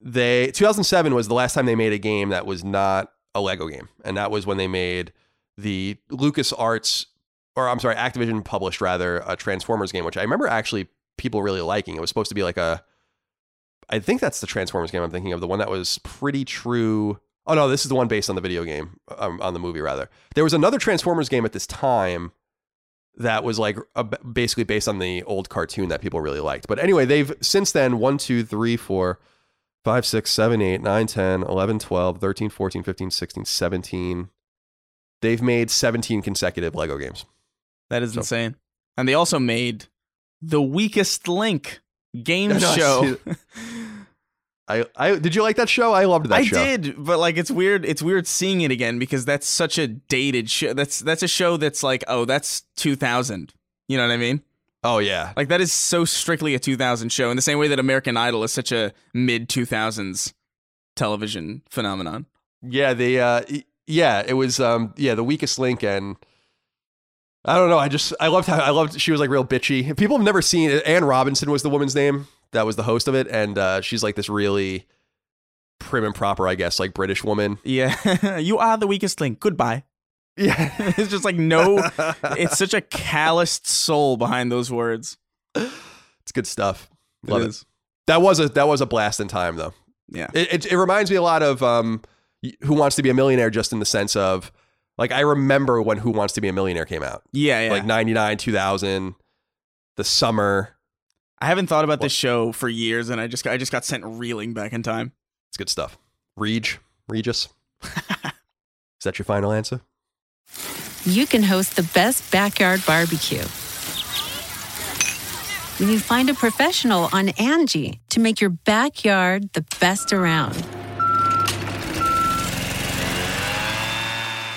they 2007 was the last time they made a game that was not a Lego game, and that was when they made the Lucas Arts, or I'm sorry, Activision published rather a Transformers game, which I remember actually people really liking. It was supposed to be like a, I think that's the Transformers game I'm thinking of, the one that was pretty true. Oh no, this is the one based on the video game, um, on the movie rather. There was another Transformers game at this time that was like a, basically based on the old cartoon that people really liked. But anyway, they've since then 1, 2, 3, 4, 5, 6, 7, 8, 9, 10, 11, 12, 13, 14, 15, 16, 17. They've made 17 consecutive Lego games. that is So- insane. And they also made the weakest link game No, show. I, I did you like that show? I loved that I show. I did, but like it's weird. It's weird seeing it again because that's such a dated show. That's that's a show that's like, oh, that's 2000. You know what I mean? Oh yeah. Like that is so strictly a 2000 show in the same way that American Idol is such a mid 2000s television phenomenon. Yeah, the uh yeah, it was um yeah, the weakest link and I don't know, I just I loved how I loved she was like real bitchy. People have never seen it. Anne Robinson was the woman's name that was the host of it and uh she's like this really prim and proper, I guess, like British woman. Yeah, you are the weakest link. Goodbye. Yeah. it's just like no. It's such a calloused soul behind those words. it's good stuff. It Love it. is. That was a that was a blast in time though. Yeah. It, it it reminds me a lot of um Who Wants to Be a Millionaire just in the sense of like I remember when Who Wants to Be a Millionaire came out. Yeah, yeah. Like 99, 2000, the summer. I haven't thought about this show for years, and I just I just got sent reeling back in time. It's good stuff. Reg, Regis. Is that your final answer? you can host the best backyard barbecue. When you find a professional on Angie to make your backyard the best around.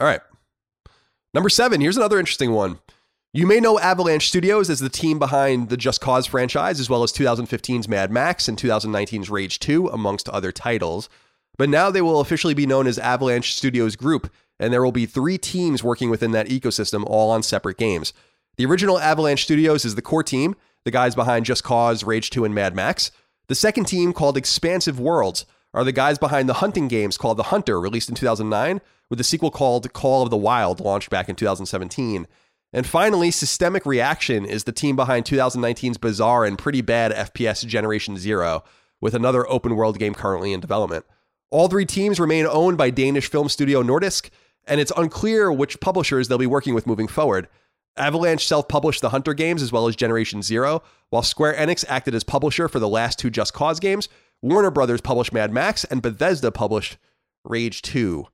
All right. Number seven, here's another interesting one. You may know Avalanche Studios as the team behind the Just Cause franchise, as well as 2015's Mad Max and 2019's Rage 2, amongst other titles. But now they will officially be known as Avalanche Studios Group, and there will be three teams working within that ecosystem, all on separate games. The original Avalanche Studios is the core team, the guys behind Just Cause, Rage 2, and Mad Max. The second team, called Expansive Worlds, are the guys behind the hunting games called The Hunter, released in 2009, with a sequel called Call of the Wild, launched back in 2017. And finally, Systemic Reaction is the team behind 2019's bizarre and pretty bad FPS Generation Zero, with another open world game currently in development. All three teams remain owned by Danish film studio Nordisk, and it's unclear which publishers they'll be working with moving forward. Avalanche self published the Hunter games as well as Generation Zero, while Square Enix acted as publisher for the last two Just Cause games. Warner Brothers published Mad Max, and Bethesda published Rage 2.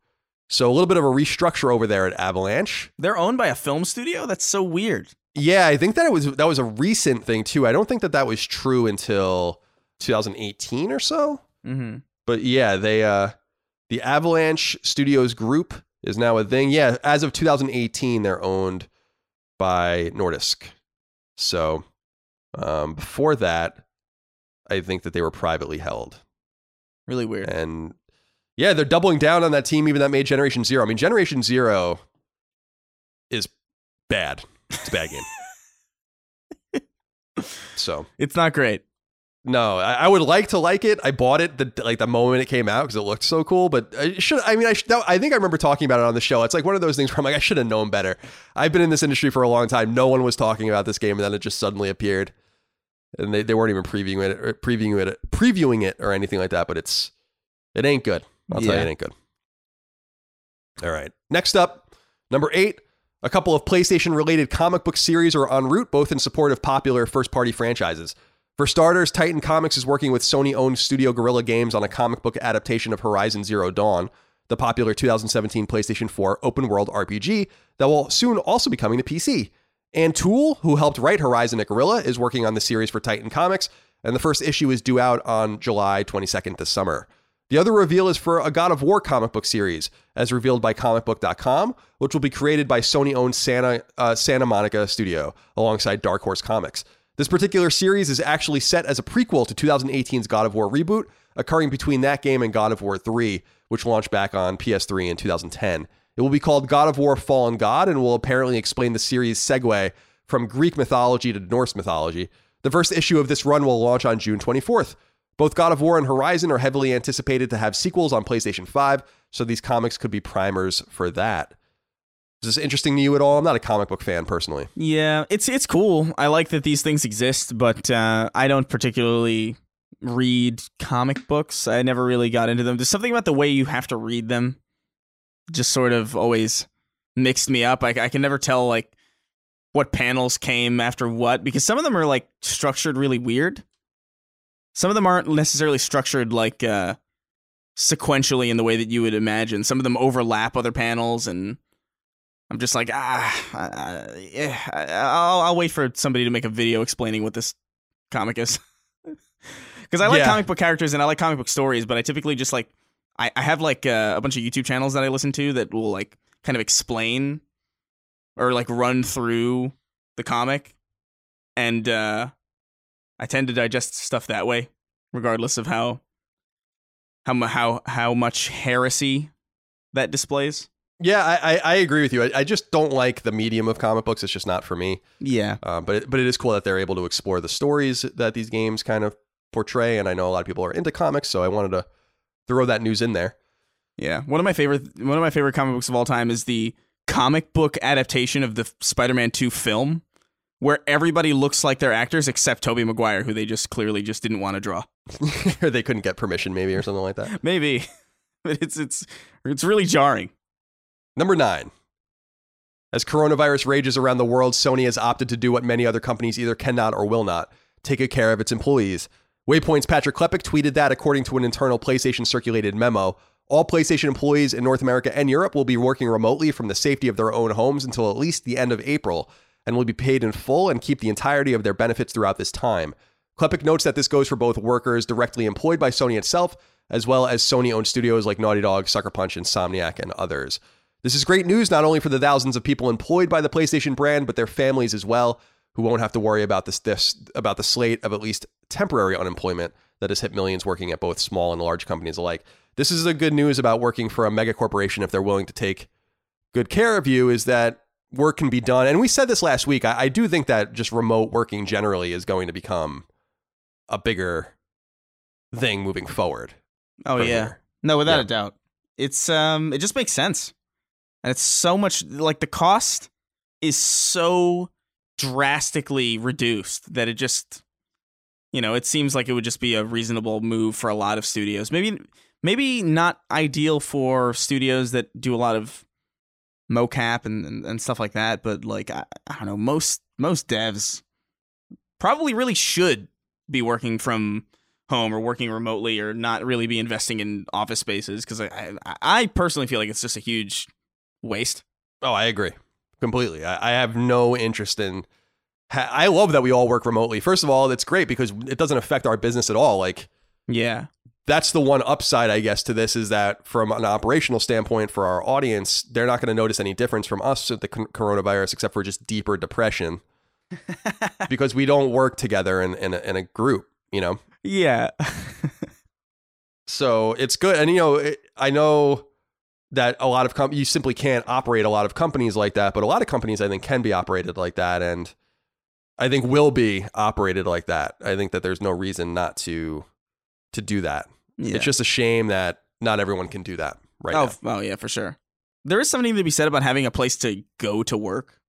So a little bit of a restructure over there at Avalanche. They're owned by a film studio? That's so weird. Yeah, I think that it was that was a recent thing too. I don't think that that was true until 2018 or so. Mm-hmm. But yeah, they uh the Avalanche Studios group is now a thing. Yeah, as of 2018 they're owned by Nordisk. So um before that I think that they were privately held. Really weird. And yeah, they're doubling down on that team even that made Generation 0. I mean, Generation 0 is bad. It's a bad game. so, It's not great. no, I, I would like to like it. I bought it the like the moment it came out because it looked so cool. But I should. I mean, I should, I think I remember talking about it on the show. It's like one of those things where I'm like, I should have known better. I've been in this industry for a long time. No one was talking about this game, and then it just suddenly appeared, and they, they weren't even previewing it, or previewing it, previewing it, or anything like that. But it's it ain't good. I'll tell you, it ain't good. All right. Next up, number eight. A couple of PlayStation related comic book series are en route, both in support of popular first party franchises. For starters, Titan Comics is working with Sony owned Studio Guerrilla Games on a comic book adaptation of Horizon Zero Dawn, the popular 2017 PlayStation 4 open world RPG that will soon also be coming to PC. Anne Toole, who helped write Horizon at Guerrilla, is working on the series for Titan Comics, and the first issue is due out on July 22nd this summer. The other reveal is for a God of War comic book series, as revealed by comicbook.com, which will be created by Sony owned Santa, uh, Santa Monica Studio alongside Dark Horse Comics. This particular series is actually set as a prequel to 2018's God of War reboot, occurring between that game and God of War 3, which launched back on PS3 in 2010. It will be called God of War Fallen God and will apparently explain the series' segue from Greek mythology to Norse mythology. The first issue of this run will launch on June 24th. Both God of War and Horizon are heavily anticipated to have sequels on PlayStation 5, so these comics could be primers for that. Is this interesting to you at all? I'm not a comic book fan personally. Yeah, it's it's cool. I like that these things exist, but uh, I don't particularly read comic books. I never really got into them. There's something about the way you have to read them, just sort of always mixed me up. I, I can never tell like what panels came after what because some of them are like structured really weird. Some of them aren't necessarily structured like uh, sequentially in the way that you would imagine. Some of them overlap other panels and. I'm just like ah, uh, yeah. I- I'll, I'll wait for somebody to make a video explaining what this comic is, because I like Yeah. comic book characters and I like comic book stories, but I typically just like I, I have like uh, a bunch of YouTube channels that I listen to that will like kind of explain or like run through the comic, and uh, I tend to digest stuff that way, regardless of how how how how much heresy that displays. Yeah, I, I, I agree with you. I, I just don't like the medium of comic books. It's just not for me. Yeah, Um, but it, but it is cool that they're able to explore the stories that these games kind of portray. And I know a lot of people are into comics, so I wanted to throw that news in there. Yeah, one of my favorite one of my favorite comic books of all time is the comic book adaptation of the Spider-Man 2 film where everybody looks like they're actors except Tobey Maguire who they just clearly just didn't want to draw. or they couldn't get permission, maybe, or something like that. Maybe. But it's it's it's really jarring. Number nine. As coronavirus rages around the world, Sony has opted to do what many other companies either cannot or will not take good care of its employees. Waypoint's Patrick Klepek tweeted that, according to an internal PlayStation circulated memo, all PlayStation employees in North America and Europe will be working remotely from the safety of their own homes until at least the end of April and will be paid in full and keep the entirety of their benefits throughout this time. Klepek notes that this goes for both workers directly employed by Sony itself, as well as Sony owned studios like Naughty Dog, Sucker Punch, Insomniac, and others. This is great news not only for the thousands of people employed by the PlayStation brand, but their families as well, who won't have to worry about this, this about the slate of at least temporary unemployment that has hit millions working at both small and large companies alike. this is the good news about working for a mega corporation if they're willing to take good care of you is that work can be done. And we said this last week. I, I do think that just remote working generally is going to become a bigger thing moving forward. Oh yeah. here. No, without Yeah. a doubt. It's um it just makes sense. And it's so much like the cost is so drastically reduced that it just you know, it seems like it would just be a reasonable move for a lot of studios. Maybe maybe not ideal for studios that do a lot of mocap and, and, and stuff like that, but like I, I don't know, most most devs probably really should be working from home or working remotely or not really be investing in office spaces because I, I I personally feel like it's just a huge waste. Oh, I agree completely. I, I have no interest in. I love that we all work remotely. First of all, it's great because it doesn't affect our business at all. Like Yeah. That's the one upside, I guess, to this is that from an operational standpoint for our audience, they're not going to notice any difference from us with the coronavirus, except for just deeper depression because we don't work together in, in, a, in a group, you know? Yeah. So it's good. And, you know, it, I know that a lot of com- you simply can't operate a lot of companies like that, but a lot of companies I think can be operated like that. And I think will be operated like that. I think that there's no reason not to to do that. Yeah. It's just a shame that not everyone can do that right oh, now. oh yeah, for sure. There is something to be said about having a place to go to work.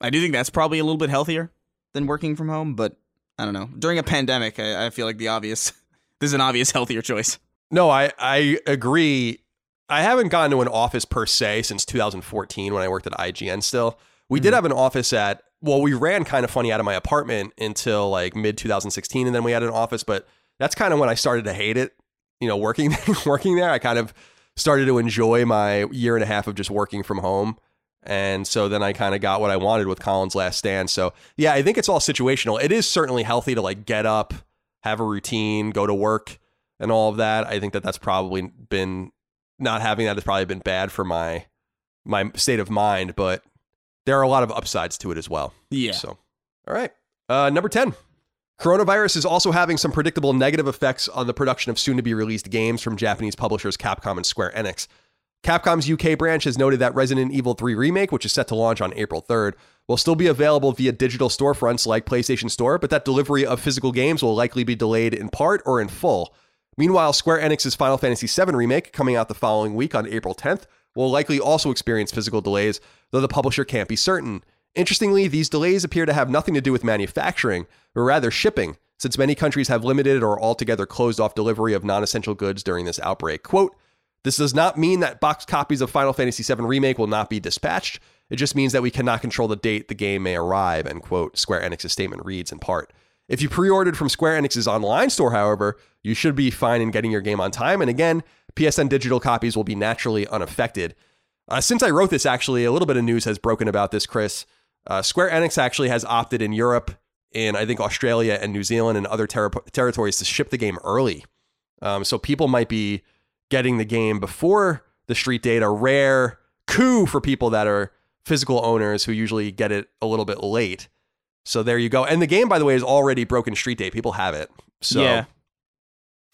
I do think that's probably a little bit healthier than working from home, but I don't know. During a pandemic, I, I feel like the obvious this is an obvious healthier choice. No, I I agree. I haven't gone to an office per se since 2014 when I worked at IGN still. We did Mhm. have an office at well, we ran kind of funny out of my apartment until like mid 2016 and then we had an office, but that's kind of when I started to hate it, you know, working working there. I kind of started to enjoy my year and a half of just working from home. And so then I kind of got what I wanted with Colin's last stand. So yeah, I think it's all situational. It is certainly healthy to like get up, have a routine, go to work and all of that. I think that that's probably been not having that has probably been bad for my my state of mind, but there are a lot of upsides to it as well. Yeah. So, all right. Uh, number 10. Coronavirus is also having some predictable negative effects on the production of soon to be released games from Japanese publishers Capcom and Square Enix. Capcom's UK branch has noted that Resident Evil 3 Remake, which is set to launch on April 3rd, will still be available via digital storefronts like PlayStation Store, but that delivery of physical games will likely be delayed in part or in full. Meanwhile, Square Enix's Final Fantasy VII Remake, coming out the following week on April 10th, will likely also experience physical delays, though the publisher can't be certain. Interestingly, these delays appear to have nothing to do with manufacturing, but rather shipping, since many countries have limited or altogether closed off delivery of non essential goods during this outbreak. Quote, this does not mean that boxed copies of Final Fantasy VII Remake will not be dispatched. It just means that we cannot control the date the game may arrive, end quote, Square Enix's statement reads in part. If you pre ordered from Square Enix's online store, however, you should be fine in getting your game on time. And again, PSN digital copies will be naturally unaffected. Uh, since I wrote this, actually, a little bit of news has broken about this, Chris. Uh, Square Enix actually has opted in Europe, in I think Australia and New Zealand and other ter- territories to ship the game early. Um, so people might be getting the game before the street date, a rare coup for people that are physical owners who usually get it a little bit late. So there you go. And the game, by the way, is already broken street date. People have it. So Yeah.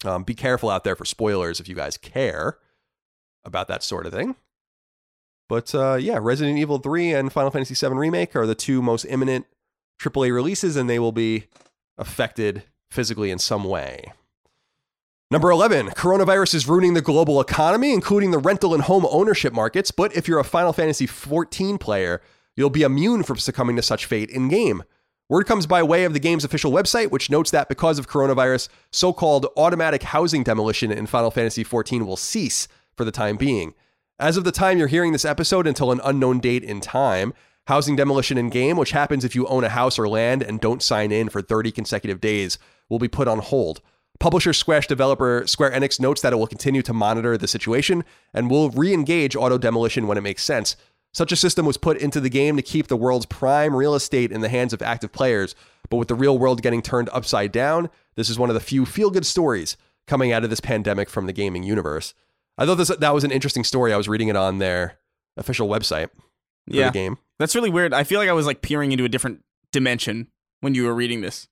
um, be careful out there for spoilers if you guys care about that sort of thing. But uh, yeah, Resident Evil 3 and Final Fantasy VII Remake are the two most imminent AAA releases, and they will be affected physically in some way. Number 11, coronavirus is ruining the global economy, including the rental and home ownership markets. But if you're a Final Fantasy XIV player, you'll be immune from succumbing to such fate in game. Word comes by way of the game's official website, which notes that because of coronavirus, so called automatic housing demolition in Final Fantasy XIV will cease for the time being. As of the time you're hearing this episode until an unknown date in time, housing demolition in game, which happens if you own a house or land and don't sign in for 30 consecutive days, will be put on hold. Publisher Squash developer Square Enix notes that it will continue to monitor the situation and will re engage auto demolition when it makes sense. Such a system was put into the game to keep the world's prime real estate in the hands of active players, but with the real world getting turned upside down, this is one of the few feel good stories coming out of this pandemic from the gaming universe. I thought this, that was an interesting story. I was reading it on their official website for Yeah. the game. That's really weird. I feel like I was like peering into a different dimension when you were reading this.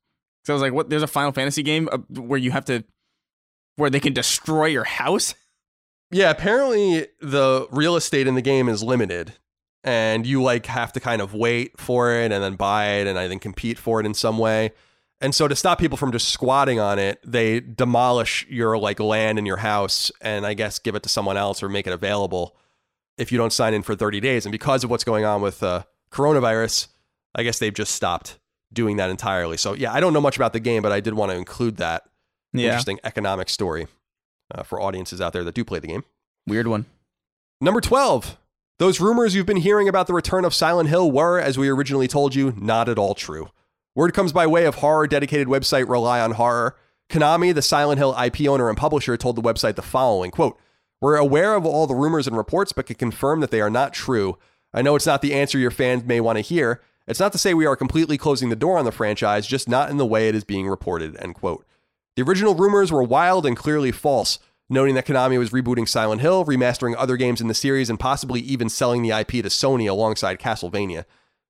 So I was like, "What? There's a Final Fantasy game uh, where you have to, where they can destroy your house." Yeah, apparently the real estate in the game is limited and you like have to kind of wait for it and then buy it and I think compete for it in some way. And so to stop people from just squatting on it, they demolish your like land in your house and I guess give it to someone else or make it available if you don't sign in for 30 days. And because of what's going on with uh, coronavirus, I guess they've just stopped doing that entirely. So yeah, I don't know much about the game, but I did want to include that Yeah. interesting economic story uh, for audiences out there that do play the game. Weird one. Number 12. Those rumors you've been hearing about the return of Silent Hill were, as we originally told you, not at all true. Word comes by way of horror dedicated website Rely on Horror. Konami, the Silent Hill IP owner and publisher, told the website the following quote, We're aware of all the rumors and reports, but can confirm that they are not true. I know it's not the answer your fans may want to hear. It's not to say we are completely closing the door on the franchise, just not in the way it is being reported. End quote. The original rumors were wild and clearly false, noting that Konami was rebooting Silent Hill, remastering other games in the series, and possibly even selling the IP to Sony alongside Castlevania.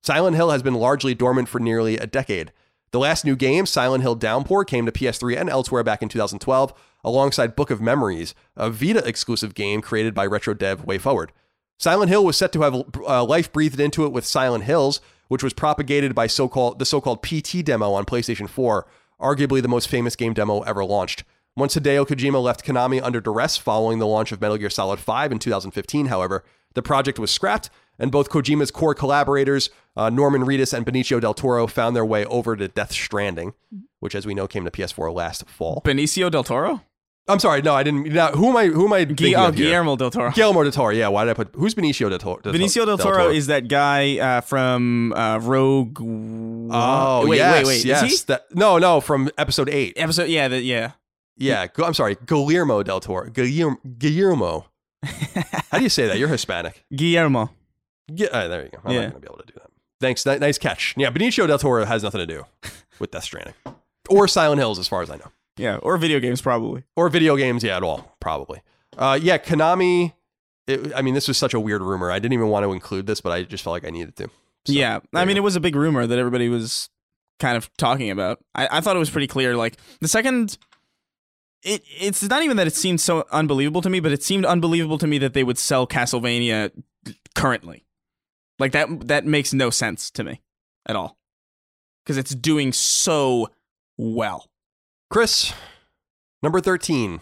Silent Hill has been largely dormant for nearly a decade. The last new game, Silent Hill Downpour, came to PS3 and elsewhere back in 2012, alongside Book of Memories, a Vita exclusive game created by retro dev WayForward. Silent Hill was set to have uh, life breathed into it with Silent Hills, which was propagated by so-called the so-called PT demo on PlayStation 4, arguably the most famous game demo ever launched. Once Hideo Kojima left Konami under duress following the launch of Metal Gear Solid 5 in 2015, however, the project was scrapped, and both Kojima's core collaborators, uh, Norman Reedus and Benicio del Toro, found their way over to Death Stranding, which, as we know, came to PS4 last fall. Benicio del Toro? I'm sorry, no, I didn't. Now, who am I? Who am I? Oh? Guillermo del Toro. Guillermo del Toro. Yeah, why did I put? Who's Benicio del Toro? Benicio del Toro is that guy uh, from uh, Rogue. Oh, wait, yes, wait, wait. yes. That, no, no, from episode eight. Episode, yeah, the, yeah. Yeah, I'm sorry, Guillermo del Toro. Guillermo. Guillermo. How do you say that? You're Hispanic. Guillermo. Yeah, uh, there you go. I'm Yeah. not going to be able to do that. Thanks. Ni- nice catch. Yeah, Benicio del Toro has nothing to do with Death Stranding or Silent Hills, as far as I know, Yeah, or video games probably. or video games. Yeah, at all, probably. Uh, yeah, Konami. It, I mean, this was such a weird rumor. I didn't even want to include this, but I just felt like I needed to. So, yeah, I mean, go. it was a big rumor that everybody was kind of talking about. I, I thought it was pretty clear. Like the second, it it's not even that it seemed so unbelievable to me, but it seemed unbelievable to me that they would sell Castlevania currently. Like that that makes no sense to me at all because it's doing so well. Chris, number 13.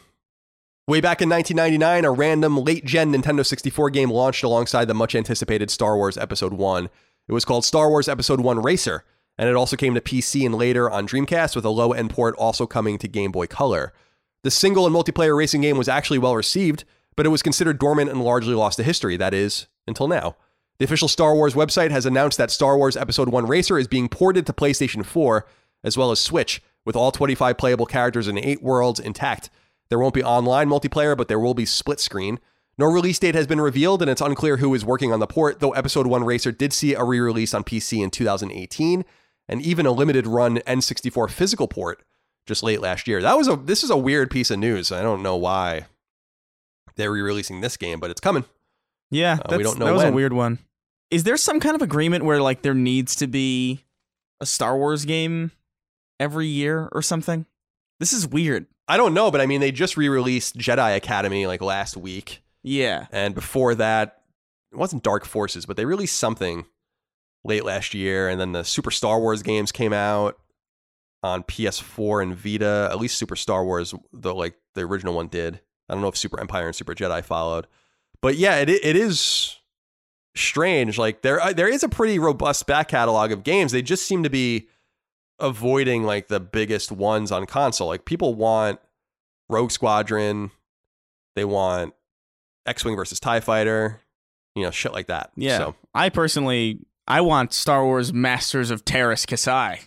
Way back in 1999, a random late gen Nintendo 64 game launched alongside the much anticipated Star Wars Episode 1. It was called Star Wars Episode 1 Racer, and it also came to PC and later on Dreamcast, with a low end port also coming to Game Boy Color. The single and multiplayer racing game was actually well received, but it was considered dormant and largely lost to history, that is, until now. The official Star Wars website has announced that Star Wars Episode 1 Racer is being ported to PlayStation 4 as well as Switch, with all 25 playable characters in 8 worlds intact. There won't be online multiplayer, but there will be split screen. No release date has been revealed, and it's unclear who is working on the port, though Episode 1 Racer did see a re release on PC in 2018, and even a limited run N64 physical port just late last year. That was a this is a weird piece of news. I don't know why they're re-releasing this game, but it's coming. Yeah, Uh, we don't know that was a weird one. Is there some kind of agreement where like there needs to be a Star Wars game every year or something? This is weird. I don't know, but I mean they just re-released Jedi Academy like last week. Yeah. And before that, it wasn't Dark Forces, but they released something late last year. And then the Super Star Wars games came out on PS4 and Vita. At least Super Star Wars, though, like the original one did. I don't know if Super Empire and Super Jedi followed. But yeah, it it is strange. Like there uh, there is a pretty robust back catalog of games. They just seem to be avoiding like the biggest ones on console. Like people want Rogue Squadron, they want X-wing versus Tie Fighter, you know, shit like that. Yeah. So I personally I want Star Wars Masters of Teräs Käsi.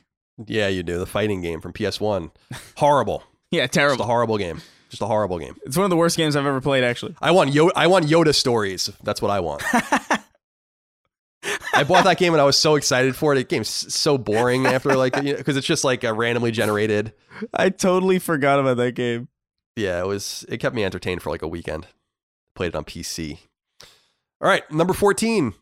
yeah, you do the fighting game from PS1. Horrible. Yeah, terrible. Just a horrible game. Just a horrible game. It's one of the worst games I've ever played actually. I want Yoda. I want Yoda stories. That's what I want. I bought that game and I was so excited for it. It game's so boring after like because you know, it's just like a randomly generated. I totally forgot about that game. Yeah, it was. It kept me entertained for like a weekend. Played it on PC. All right, number fourteen.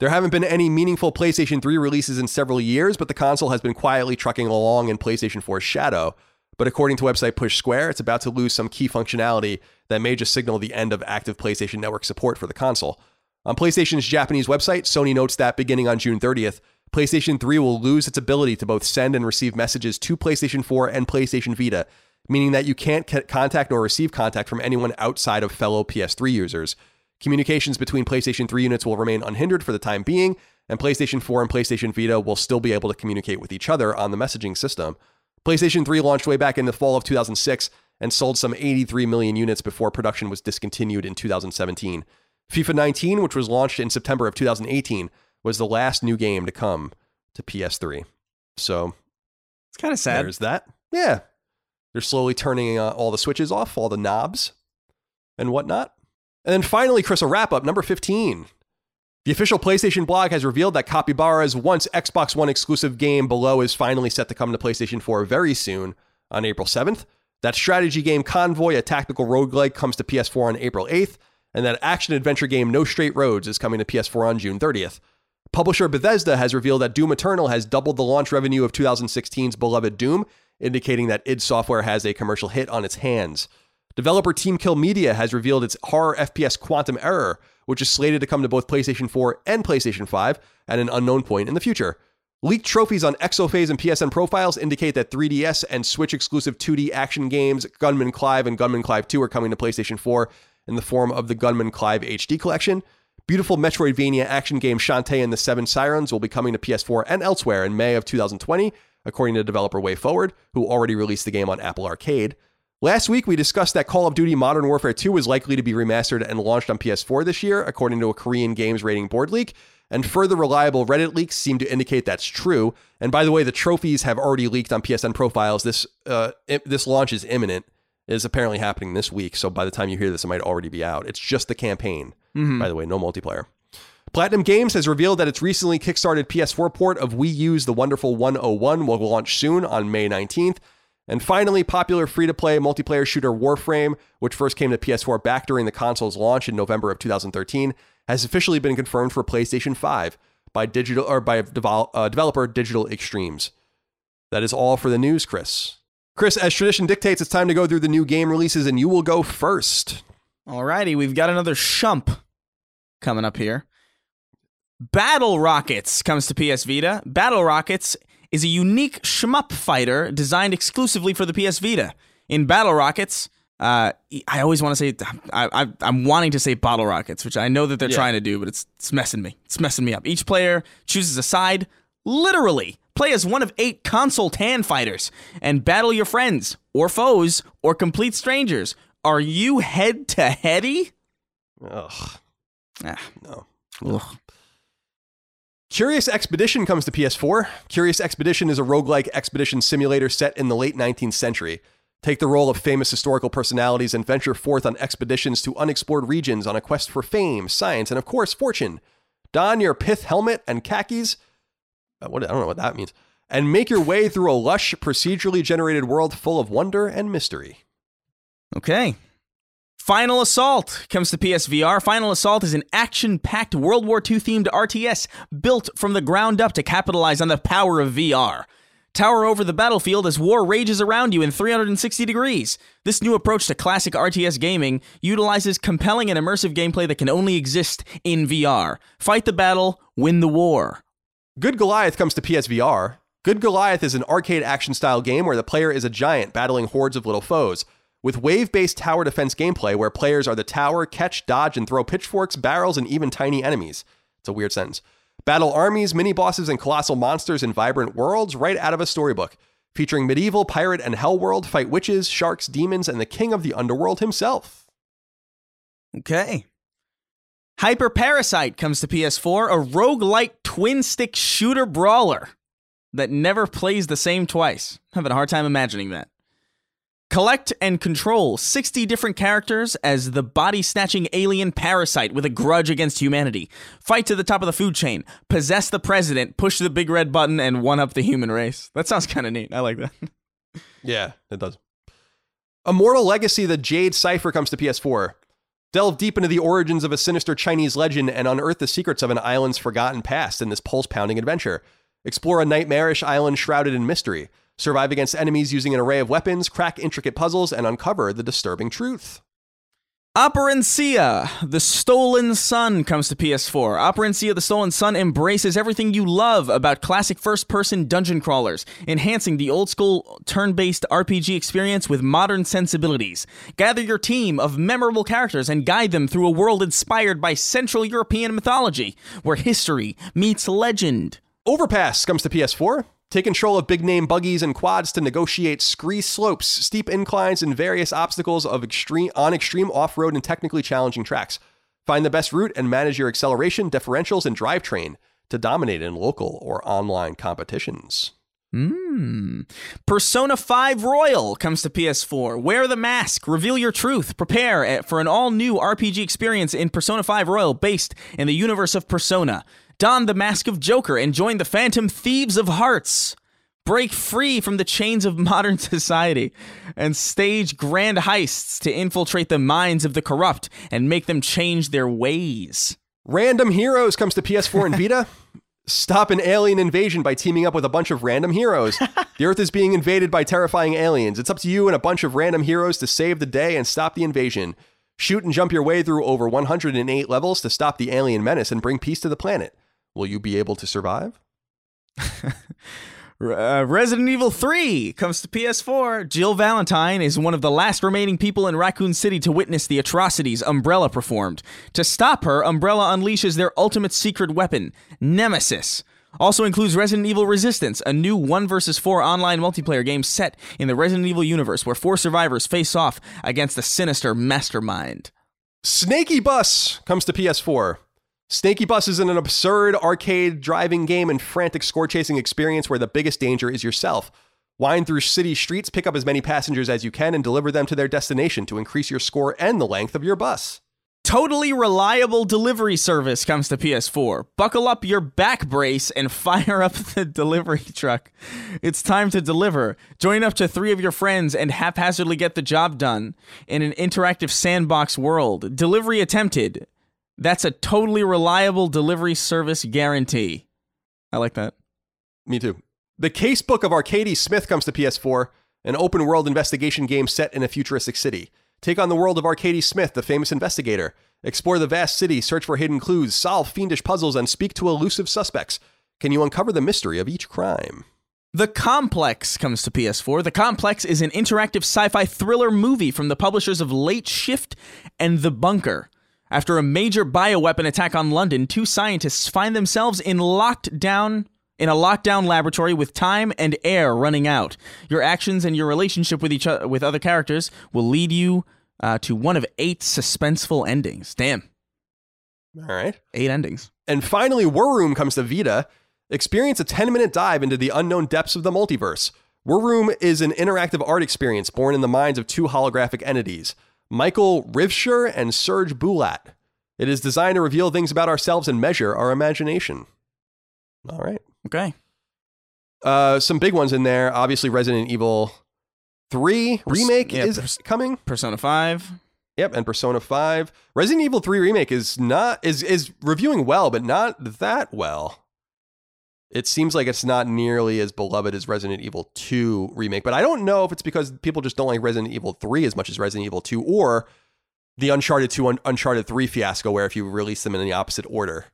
There haven't been any meaningful PlayStation 3 releases in several years, but the console has been quietly trucking along in PlayStation 4's shadow. but according to website Push Square, it's about to lose some key functionality that may just signal the end of active PlayStation Network support for the console. On PlayStation's Japanese website, Sony notes that beginning on June 30th, PlayStation 3 will lose its ability to both send and receive messages to PlayStation 4 and PlayStation Vita, meaning that you can't contact nor receive contact from anyone outside of fellow PS3 users. Communications between PlayStation 3 units will remain unhindered for the time being, and PlayStation 4 and PlayStation Vita will still be able to communicate with each other on the messaging system. PlayStation 3 launched way back in the fall of 2006 and sold some 83 million units before production was discontinued in 2017. FIFA 19, which was launched in September of 2018, was the last new game to come to PS3. So it's kind of sad. There's that. Yeah. They're slowly turning uh, all the switches off, all the knobs and whatnot. And then finally, Chris, a wrap up number 15. The official PlayStation blog has revealed that Capybara's once Xbox One exclusive game Below is finally set to come to PlayStation 4 very soon on April 7th. That strategy game Convoy, a tactical roguelike, comes to PS4 on April 8th, and that action adventure game No Straight Roads is coming to PS4 on June 30th. Publisher Bethesda has revealed that Doom Eternal has doubled the launch revenue of 2016's beloved Doom, indicating that id Software has a commercial hit on its hands. Developer Team Kill Media has revealed its horror FPS Quantum Error, which is slated to come to both PlayStation 4 and PlayStation 5 at an unknown point in the future. Leaked trophies on Exophase and PSN profiles indicate that 3DS and Switch exclusive 2D action games Gunman Clive and Gunman Clive 2 are coming to PlayStation 4 in the form of the Gunman Clive HD collection. Beautiful Metroidvania action game Shantae and the Seven Sirens will be coming to PS4 and elsewhere in May of 2020, according to developer WayForward, who already released the game on Apple Arcade. Last week, we discussed that Call of Duty Modern Warfare 2 is likely to be remastered and launched on PS4 this year, according to a Korean Games Rating Board leak. And further reliable Reddit leaks seem to indicate that's true. And by the way, the trophies have already leaked on PSN profiles. This uh, this launch is imminent. Is apparently happening this week. So by the time you hear this, it might already be out. It's just the campaign, mm-hmm. by the way, no multiplayer. Platinum Games has revealed that its recently kickstarted PS4 port of Wii U's The Wonderful 101 will launch soon on May 19th. And finally, popular free to play multiplayer shooter Warframe, which first came to PS4 back during the console's launch in November of 2013, has officially been confirmed for PlayStation 5 by digital or by devel- uh, developer Digital Extremes. That is all for the news, Chris. Chris, as tradition dictates, it's time to go through the new game releases, and you will go first. Alrighty, we've got another shmup coming up here. Battle Rockets comes to PS Vita. Battle Rockets is a unique shmup fighter designed exclusively for the PS Vita. In Battle Rockets, uh, I always want to say I, am wanting to say Bottle Rockets, which I know that they're yeah. trying to do, but it's it's messing me. It's messing me up. Each player chooses a side, literally play as one of eight console tan fighters, and battle your friends or foes or complete strangers. Are you head to heady? Ugh. Ah, no. Ugh. Curious Expedition comes to PS4. Curious Expedition is a roguelike expedition simulator set in the late 19th century. Take the role of famous historical personalities and venture forth on expeditions to unexplored regions on a quest for fame, science, and of course, fortune. Don your pith helmet and khakis. Uh, what, I don't know what that means. And make your way through a lush, procedurally generated world full of wonder and mystery. Okay, Final Assault comes to PSVR. Final Assault is an action packed World War II themed RTS built from the ground up to capitalize on the power of VR. Tower over the battlefield as war rages around you in 360 degrees. This new approach to classic RTS gaming utilizes compelling and immersive gameplay that can only exist in VR. Fight the battle, win the war. Good Goliath comes to PSVR. Good Goliath is an arcade action style game where the player is a giant battling hordes of little foes with wave based tower defense gameplay where players are the tower, catch, dodge, and throw pitchforks, barrels, and even tiny enemies. It's a weird sentence. Battle armies, mini bosses, and colossal monsters in vibrant worlds right out of a storybook. Featuring medieval, pirate, and hell world, fight witches, sharks, demons, and the king of the underworld himself. Okay. Hyper Parasite comes to PS4, a rogue-like twin stick shooter brawler that never plays the same twice. I'm having a hard time imagining that. Collect and control 60 different characters as the body snatching alien parasite with a grudge against humanity. Fight to the top of the food chain. Possess the president. Push the big red button and one up the human race. That sounds kind of neat. I like that. yeah, it does. Immortal Legacy The Jade Cipher comes to PS4. Delve deep into the origins of a sinister Chinese legend and unearth the secrets of an island's forgotten past in this pulse pounding adventure. Explore a nightmarish island shrouded in mystery. Survive against enemies using an array of weapons, crack intricate puzzles, and uncover the disturbing truth. Operencia, The Stolen Sun comes to PS4. Operencia, The Stolen Sun embraces everything you love about classic first person dungeon crawlers, enhancing the old school turn based RPG experience with modern sensibilities. Gather your team of memorable characters and guide them through a world inspired by Central European mythology, where history meets legend. Overpass comes to PS4. Take control of big name buggies and quads to negotiate scree slopes, steep inclines, and various obstacles of extreme on extreme off-road and technically challenging tracks. Find the best route and manage your acceleration, differentials, and drivetrain to dominate in local or online competitions. Hmm. Persona 5 Royal comes to PS4. Wear the mask, reveal your truth, prepare eh, for an all new RPG experience in Persona 5 Royal based in the universe of Persona. Don the mask of Joker and join the Phantom Thieves of Hearts. Break free from the chains of modern society and stage grand heists to infiltrate the minds of the corrupt and make them change their ways. Random Heroes comes to PS4 and Vita. Stop an alien invasion by teaming up with a bunch of random heroes. the Earth is being invaded by terrifying aliens. It's up to you and a bunch of random heroes to save the day and stop the invasion. Shoot and jump your way through over 108 levels to stop the alien menace and bring peace to the planet. Will you be able to survive? Uh, Resident Evil 3 comes to PS4. Jill Valentine is one of the last remaining people in Raccoon City to witness the atrocities Umbrella performed. To stop her, Umbrella unleashes their ultimate secret weapon, Nemesis. Also includes Resident Evil Resistance, a new 1 vs 4 online multiplayer game set in the Resident Evil universe where four survivors face off against a sinister mastermind. Snaky Bus comes to PS4. Snaky Bus is an absurd arcade driving game and frantic score chasing experience where the biggest danger is yourself. Wind through city streets, pick up as many passengers as you can, and deliver them to their destination to increase your score and the length of your bus. Totally reliable delivery service comes to PS4. Buckle up your back brace and fire up the delivery truck. It's time to deliver. Join up to three of your friends and haphazardly get the job done in an interactive sandbox world. Delivery attempted. That's a totally reliable delivery service guarantee. I like that. Me too. The Casebook of Arcady Smith comes to PS4, an open world investigation game set in a futuristic city. Take on the world of Arcady Smith, the famous investigator. Explore the vast city, search for hidden clues, solve fiendish puzzles, and speak to elusive suspects. Can you uncover the mystery of each crime? The Complex comes to PS4. The Complex is an interactive sci fi thriller movie from the publishers of Late Shift and The Bunker. After a major bioweapon attack on London, two scientists find themselves in locked down in a lockdown laboratory with time and air running out. Your actions and your relationship with each other, with other characters will lead you uh, to one of eight suspenseful endings. Damn. All right. Eight endings. And finally, War Room comes to Vita. Experience a 10 minute dive into the unknown depths of the multiverse. War Room is an interactive art experience born in the minds of two holographic entities. Michael Rivsher and Serge Boulat. It is designed to reveal things about ourselves and measure our imagination. All right. Okay. Uh, some big ones in there. Obviously, Resident Evil 3 remake yeah, is Pers- coming. Persona 5. Yep, and Persona 5. Resident Evil 3 remake is not is is reviewing well, but not that well. It seems like it's not nearly as beloved as Resident Evil 2 remake, but I don't know if it's because people just don't like Resident Evil 3 as much as Resident Evil 2 or the Uncharted 2 Un- Uncharted 3 fiasco where if you release them in the opposite order,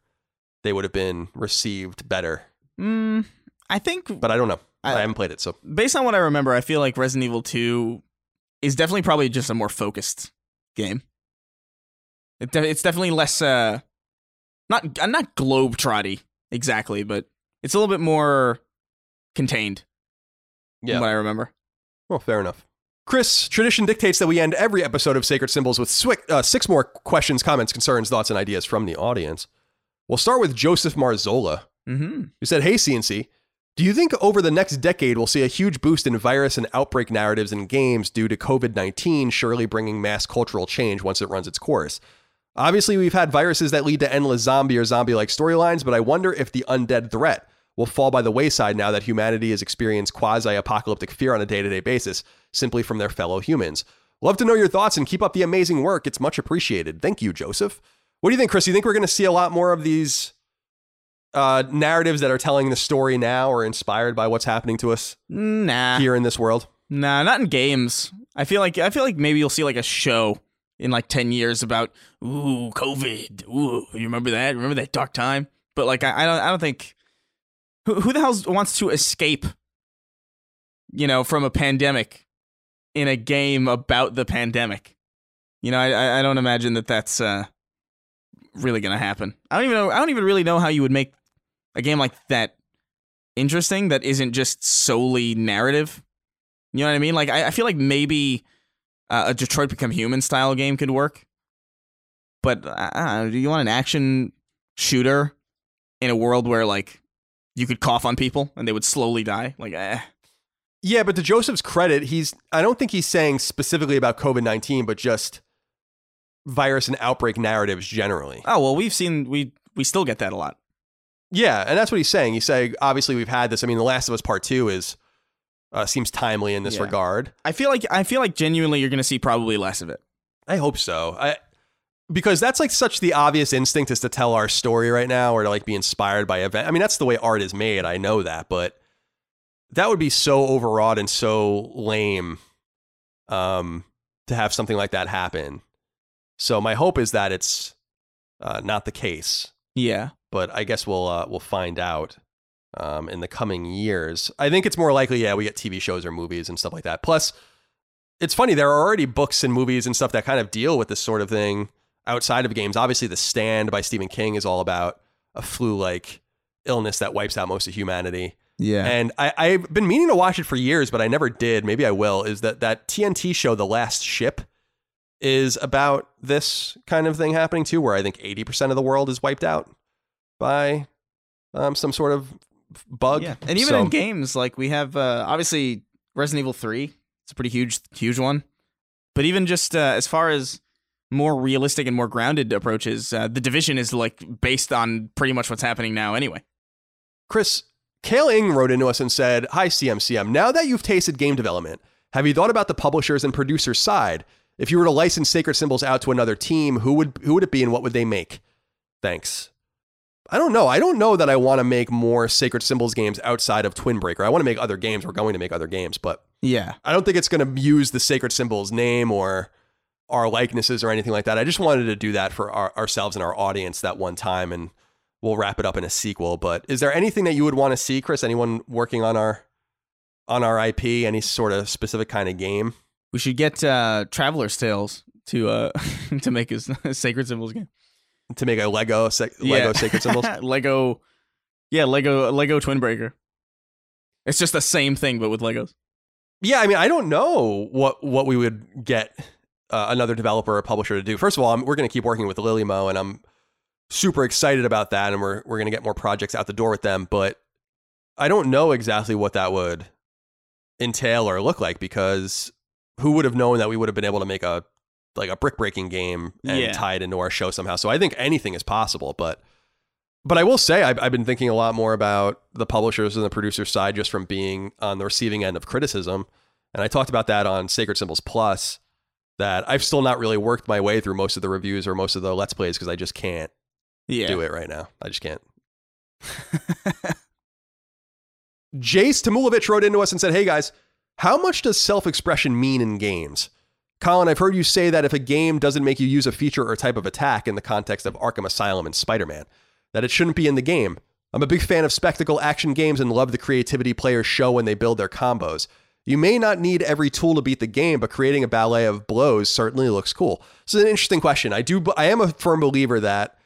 they would have been received better. Mm, I think But I don't know. I, I- haven't played it, so based on what I remember, I feel like Resident Evil 2 is definitely probably just a more focused game. It de- it's definitely less uh not not globe trotty exactly, but it's a little bit more contained. yeah. From what I remember. Well, fair enough. Chris, tradition dictates that we end every episode of Sacred Symbols with swi- uh, six more questions, comments, concerns, thoughts, and ideas from the audience. We'll start with Joseph Marzola, Mm-hmm. who said, Hey, CNC, do you think over the next decade we'll see a huge boost in virus and outbreak narratives in games due to COVID 19 surely bringing mass cultural change once it runs its course? Obviously, we've had viruses that lead to endless zombie or zombie like storylines, but I wonder if the undead threat will fall by the wayside now that humanity has experienced quasi apocalyptic fear on a day to day basis simply from their fellow humans. Love to know your thoughts and keep up the amazing work. It's much appreciated. Thank you, Joseph. What do you think, Chris? You think we're going to see a lot more of these uh, narratives that are telling the story now or inspired by what's happening to us Nah, here in this world? nah, not in games. I feel like I feel like maybe you'll see like a show in like ten years about ooh COVID. Ooh, you remember that? Remember that dark time? But like I, I don't I don't think who who the hell wants to escape, you know, from a pandemic in a game about the pandemic. You know, I I- don't imagine that that's uh, really gonna happen. I don't even know. I don't even really know how you would make a game like that interesting that isn't just solely narrative. You know what I mean? Like I, I feel like maybe uh, a Detroit Become Human style game could work. But uh, do you want an action shooter in a world where like you could cough on people and they would slowly die? Like, eh. Yeah, but to Joseph's credit, he's I don't think he's saying specifically about COVID nineteen, but just virus and outbreak narratives generally. oh well, we've seen we we still get that a lot. Yeah, and that's what he's saying. He's saying obviously we've had this. I mean, The Last of Us Part Two is uh, seems timely in this Yeah. regard. I feel like I feel like genuinely you're gonna see probably less of it. I hope so. I because that's like such the obvious instinct is to tell our story right now or to like be inspired by event. I mean, that's the way art is made. I know that, but that would be so overwrought and so lame um to have something like that happen. So my hope is that it's uh, not the case, Yeah. but I guess we'll uh, we'll find out um, in the coming years. I think it's more likely, yeah, we get TV shows or movies and stuff like that. Plus, it's funny there are already books and movies and stuff that kind of deal with this sort of thing outside of games. Obviously, The Stand by Stephen King is all about a flu-like illness that wipes out most of humanity. Yeah. And I, I've been meaning to watch it for years, but I never did. Maybe I will. Is that that TNT show, The Last Ship, is about this kind of thing happening too, where I think eighty percent of the world is wiped out by um, some sort of bug. Yeah, and even So- in games, like we have uh, obviously Resident Evil Three. It's a pretty huge, huge one. But even just uh, as far as more realistic and more grounded approaches, uh, the Division is like based on pretty much what's happening now, anyway. Chris, Kale Ing wrote into us and said, Hi, CMCM. Now that you've tasted game development, have you thought about the publishers and producers side? If you were to license Sacred Symbols out to another team, who would who would it be and what would they make? Thanks. I don't know. I don't know that I want to make more Sacred Symbols games outside of Twin Breaker. I want to make other games. We're going to make other games, but Yeah, I don't think it's going to use the Sacred Symbols name or our likenesses or anything like that. I just wanted to do that for our, ourselves and our audience that one time, and we'll wrap it up in a sequel. But is there anything that you would want to see, Chris? Anyone working on our on our IP? Any sort of specific kind of game? we should get uh, Traveller's Tales to uh, to make his Sacred Symbols game. to make a Lego sa- Lego Sacred Symbols? Lego, yeah, Lego Lego Twin Breaker. It's just the same thing, but with Legos. Yeah, I mean, I don't know what what we would get uh, another developer or publisher to do. First of all, I'm, we're going to keep working with Lillymo, and I'm super excited about that, and we're we're going to get more projects out the door with them. But I don't know exactly what that would entail or look like because who would have known that we would have been able to make a like a brick breaking game and Yeah. tie it into our show somehow. So I think anything is possible, but. But I will say, I've, I've been thinking a lot more about the publishers and the producer side just from being on the receiving end of criticism. And I talked about that on Sacred Symbols Plus, that I've still not really worked my way through most of the reviews or most of the Let's Plays because I just can't Yeah, do it right now. I just can't. Jace Tamulovich wrote into us and said, Hey guys, how much does self expression mean in games? Colin, I've heard you say that if a game doesn't make you use a feature or type of attack in the context of Arkham Asylum and Spider Man, that it shouldn't be in the game. I'm a big fan of spectacle action games and love the creativity players show when they build their combos. You may not need every tool to beat the game, but creating a ballet of blows certainly looks cool. So it's an interesting question. I do I am a firm believer that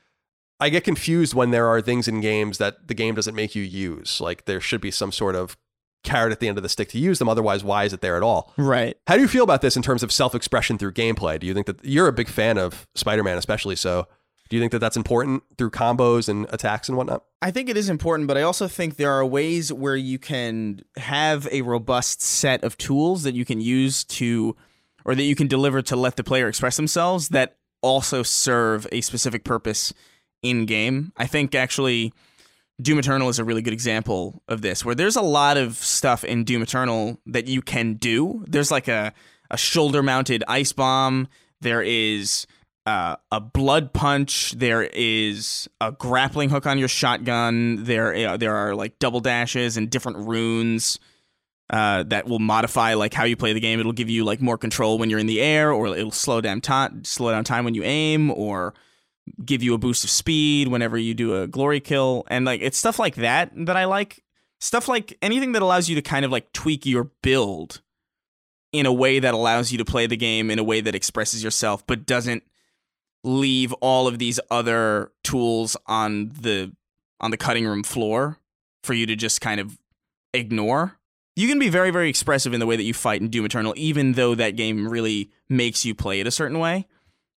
I get confused when there are things in games that the game doesn't make you use. Like there should be some sort of carrot at the end of the stick to use them. Otherwise, why is it there at all? right. How do you feel about this in terms of self expression through gameplay? Do you think that you're a big fan of Spider Man, especially? So do you think that that's important through combos and attacks and whatnot? I think it is important, but I also think there are ways where you can have a robust set of tools that you can use to, or that you can deliver to let the player express themselves that also serve a specific purpose in game. I think actually Doom Eternal is a really good example of this, where there's a lot of stuff in Doom Eternal that you can do. There's like a, a shoulder mounted ice bomb, there is uh, a blood punch. There is a grappling hook on your shotgun. There, uh, there are like double dashes and different runes uh, that will modify like how you play the game. It'll give you like more control when you're in the air, or it'll slow down slow down time when you aim, or give you a boost of speed whenever you do a glory kill. And like it's stuff like that that I like. Stuff like anything that allows you to kind of like tweak your build in a way that allows you to play the game in a way that expresses yourself, but doesn't leave all of these other tools on the on the cutting room floor for you to just kind of ignore. You can be very, very expressive in the way that you fight in Doom Eternal, even though that game really makes you play it a certain way.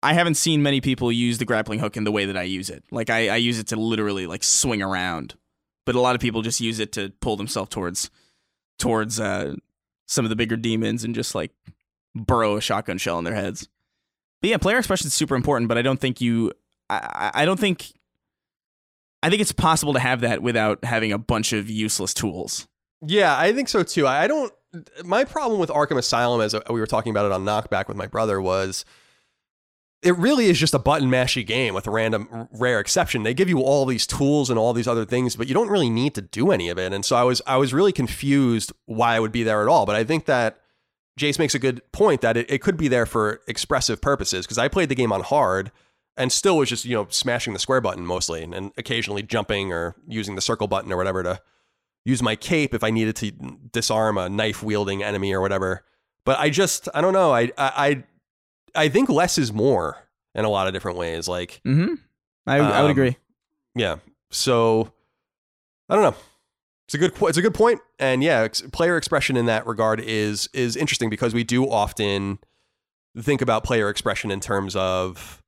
I haven't seen many people use the grappling hook in the way that I use it. Like I, I use it to literally like swing around, but a lot of people just use it to pull themselves towards towards uh, some of the bigger demons and just like burrow a shotgun shell in their heads. But yeah, player expression is super important, but I don't think you. I, I don't think. I think it's possible to have that without having a bunch of useless tools. Yeah, I think so too. I don't. My problem with Arkham Asylum, as uh, we were talking about it on Knockback with my brother, was it really is just a button mashy game with a random rare exception. They give you all these tools and all these other things, but you don't really need to do any of it. And so I was I was really confused why I would be there at all. But I think that Jace makes a good point that it, it could be there for expressive purposes because I played the game on hard and still was just you know smashing the square button mostly and occasionally jumping or using the circle button or whatever to use my cape if I needed to disarm a knife wielding enemy or whatever. But I just I don't know I I I think less is more in a lot of different ways. Like, mm-hmm. I, um, I would agree. Yeah. So I don't know. It's a good it's a good point, and yeah, ex- player expression in that regard is is interesting because we do often think about player expression in terms of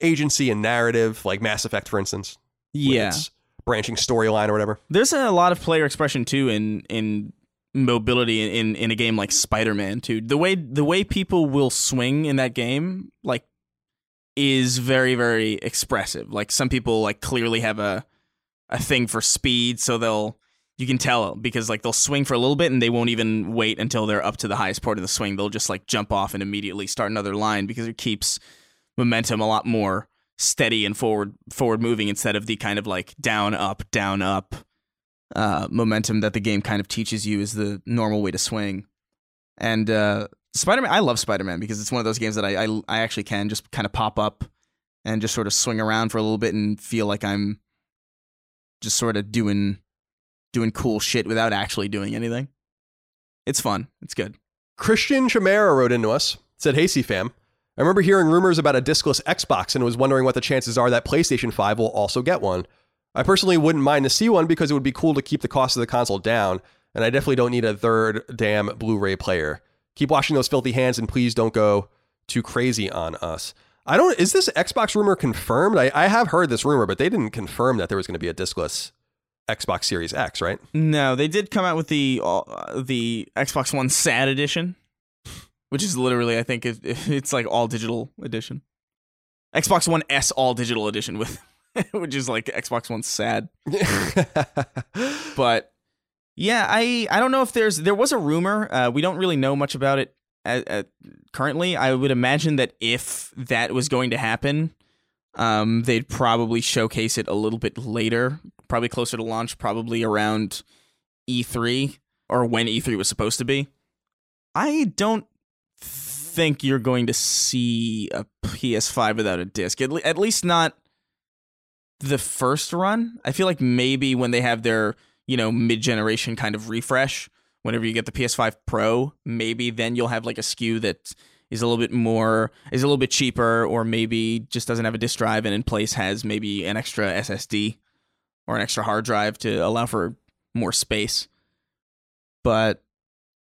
agency and narrative, like Mass Effect, for instance. Yeah, branching storyline or whatever. There's a lot of player expression too in in mobility in in a game like Spider-Man too. The way the way people will swing in that game like is very very expressive. Like some people like clearly have a a thing for speed so they'll you can tell because like they'll swing for a little bit and they won't even wait until they're up to the highest part of the swing. They'll just like jump off and immediately start another line because it keeps momentum a lot more steady and forward forward moving instead of the kind of like down up down up uh, momentum that the game kind of teaches you is the normal way to swing. And uh, Spider Man, I love Spider Man because it's one of those games that I, I, I actually can just kind of pop up and just sort of swing around for a little bit and feel like I'm just sort of doing doing cool shit without actually doing anything. It's fun. It's good. Christian Chamera wrote into us, said, Hey, fam. I remember hearing rumors about a discless Xbox and was wondering what the chances are that PlayStation 5 will also get one. I personally wouldn't mind to see one because it would be cool to keep the cost of the console down, and I definitely don't need a third damn Blu ray player. Keep washing those filthy hands and please don't go too crazy on us. I don't, is this Xbox rumor confirmed? I, I have heard this rumor, but they didn't confirm that there was going to be a discless Xbox Series X, right? No, they did come out with the uh, the Xbox One SAD edition, which is literally, I think, it, it's like all digital edition. Xbox One S all digital edition with which is like Xbox One sad. but yeah, I I don't know if there's there was a rumor. Uh, we don't really know much about it at, at, currently. I would imagine that if that was going to happen, um, they'd probably showcase it a little bit later, probably closer to launch, probably around E3 or when E3 was supposed to be. I don't think you're going to see a PS5 without a disc. At, le- at least not the first run. I feel like maybe when they have their, you know, mid generation kind of refresh, whenever you get the PS5 Pro, maybe then you'll have like a SKU that is a little bit more is a little bit cheaper or maybe just doesn't have a disk drive and in place has maybe an extra SSD or an extra hard drive to allow for more space. But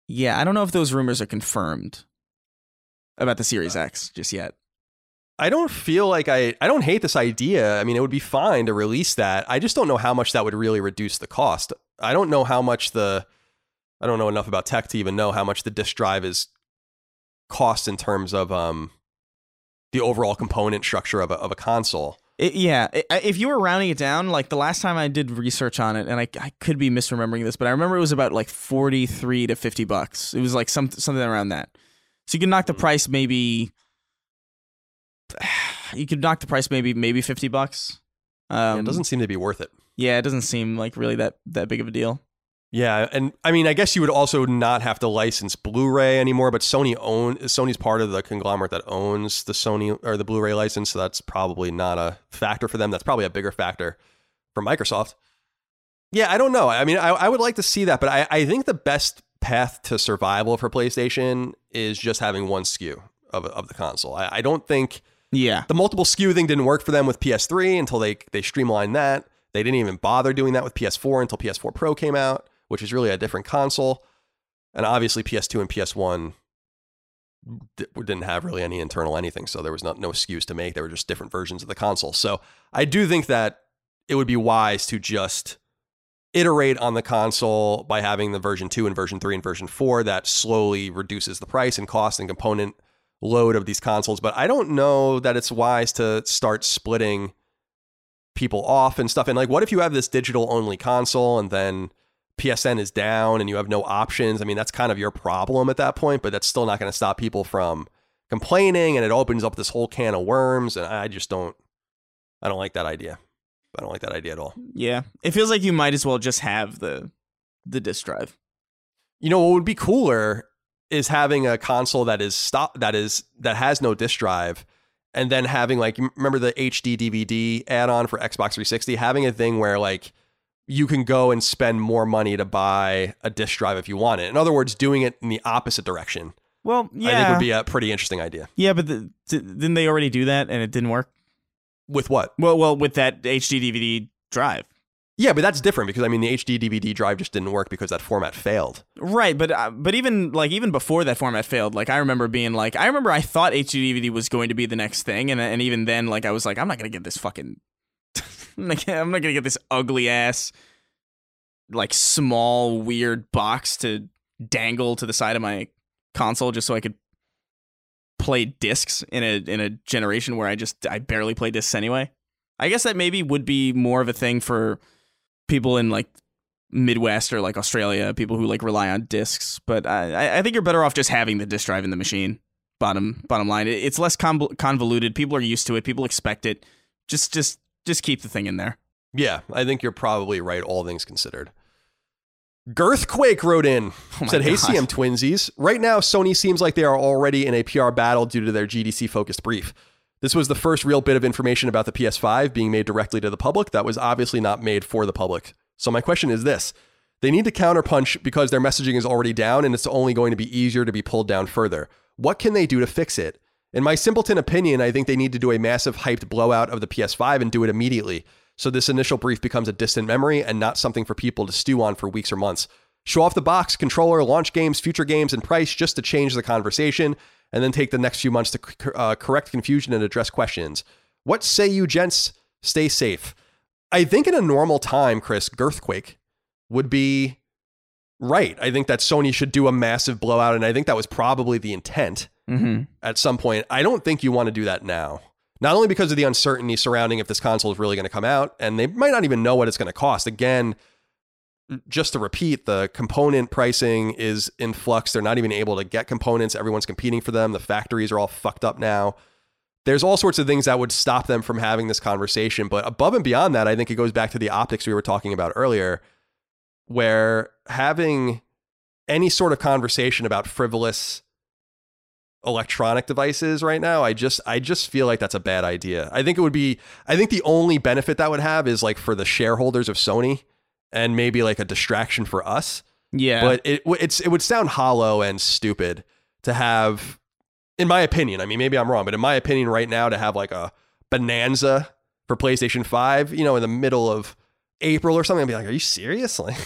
yeah, I don't know if those rumors are confirmed about the Series X just yet. I don't feel like I I don't hate this idea. I mean, it would be fine to release that. I just don't know how much that would really reduce the cost. I don't know how much the I don't know enough about tech to even know how much the disk drive is cost in terms of um the overall component structure of a of a console. It, yeah, if you were rounding it down, like the last time I did research on it, and I, I could be misremembering this, but I remember it was about like forty three to fifty bucks. It was like some something around that. So you can knock the hmm. price maybe you could knock the price maybe maybe fifty bucks. Um, Yeah, it doesn't seem to be worth it. Yeah, it doesn't seem like really that that big of a deal. Yeah, and I mean, I guess you would also not have to license Blu-ray anymore, but Sony own Sony's part of the conglomerate that owns the Sony or the Blu-ray license, so that's probably not a factor for them. That's probably a bigger factor for Microsoft. Yeah, I don't know. I mean, I, I would like to see that, but I, I think the best path to survival for PlayStation is just having one SKU of, of the console. I, I don't think Yeah, the multiple SKU thing didn't work for them with PS3 until they they streamlined that. They didn't even bother doing that with PS4 until PS4 Pro came out, which is really a different console. And obviously PS2 and PS1 d- didn't have really any internal anything, so there was not no excuse to make. They were just different versions of the console. So I do think that it would be wise to just iterate on the console by having the version 2 and version 3 and version 4 that slowly reduces the price and cost and component load of these consoles, but I don't know that it's wise to start splitting people off and stuff. And like, what if you have this digital only console and then PSN is down and you have no options? I mean, that's kind of your problem at that point, but that's still not going to stop people from complaining and it opens up this whole can of worms. And I just don't, I don't like that idea. I don't like that idea at all. yeah. It feels like you might as well just have the the disc drive. You know, what would be cooler is having a console that is stop that is that has no disk drive and then having like remember the HD DVD add-on for Xbox 360 having a thing where like you can go and spend more money to buy a disk drive if you want it. In other words, doing it in the opposite direction. Well, yeah, I think would be a pretty interesting idea. yeah, but the, didn't they already do that and it didn't work? With what? Well, well, with that HD DVD drive, Yeah, but that's different because I mean the HD DVD drive just didn't work because that format failed. right? But uh, but even like even before that format failed, like I remember being like, I remember I thought HD DVD was going to be the next thing, and and even then, like I was like, I'm not gonna get this fucking, I'm not not gonna get this ugly ass, like small weird box to dangle to the side of my console just so I could play discs in a in a generation where I just I barely play discs anyway. I guess that maybe would be more of a thing for people in like Midwest or like Australia, people who like rely on discs. But I, I think you're better off just having the disc drive in the machine. Bottom bottom line, it's less convol- convoluted. People are used to it. People expect it. Just just just keep the thing in there. Yeah, I think you're probably right, all things considered. Girthquake wrote in, Oh said, Hey, God. CM Twinsies. Right now, Sony seems like they are already in a PR battle due to their GDC focused brief. This was the first real bit of information about the PS5 being made directly to the public that was obviously not made for the public. So, my question is this they need to counterpunch because their messaging is already down and it's only going to be easier to be pulled down further. What can they do to fix it? In my simpleton opinion, I think they need to do a massive hyped blowout of the PS5 and do it immediately. So this initial brief becomes a distant memory and not something for people to stew on for weeks or months. Show off the box, controller, launch games, future games, and price just to change the conversation, and then take the next few months to uh, correct confusion and address questions. What say you, gents? Stay safe. I think in a normal time, Chris, Girthquake would be right. I think that Sony should do a massive blowout, and I think that was probably the intent Mm-hmm. at some point. I don't think you want to do that now. Not only because of the uncertainty surrounding if this console is really going to come out, and they might not even know what it's going to cost. Again, just to repeat, the component pricing is in flux. They're not even able to get components. Everyone's competing for them. The factories are all fucked up now. There's all sorts of things that would stop them from having this conversation. But above and beyond that, I think it goes back to the optics we were talking about earlier, where having any sort of conversation about frivolous electronic devices right now i just i just feel like that's a bad idea. I think it would be i think the only benefit that would have is like for the shareholders of sony and maybe like a distraction for us. Yeah, but it it's it would sound hollow and stupid to have in my opinion i mean maybe i'm wrong but in my opinion right now to have like a bonanza for playstation 5 you know in the middle of april or something i'd be like are you serious? Like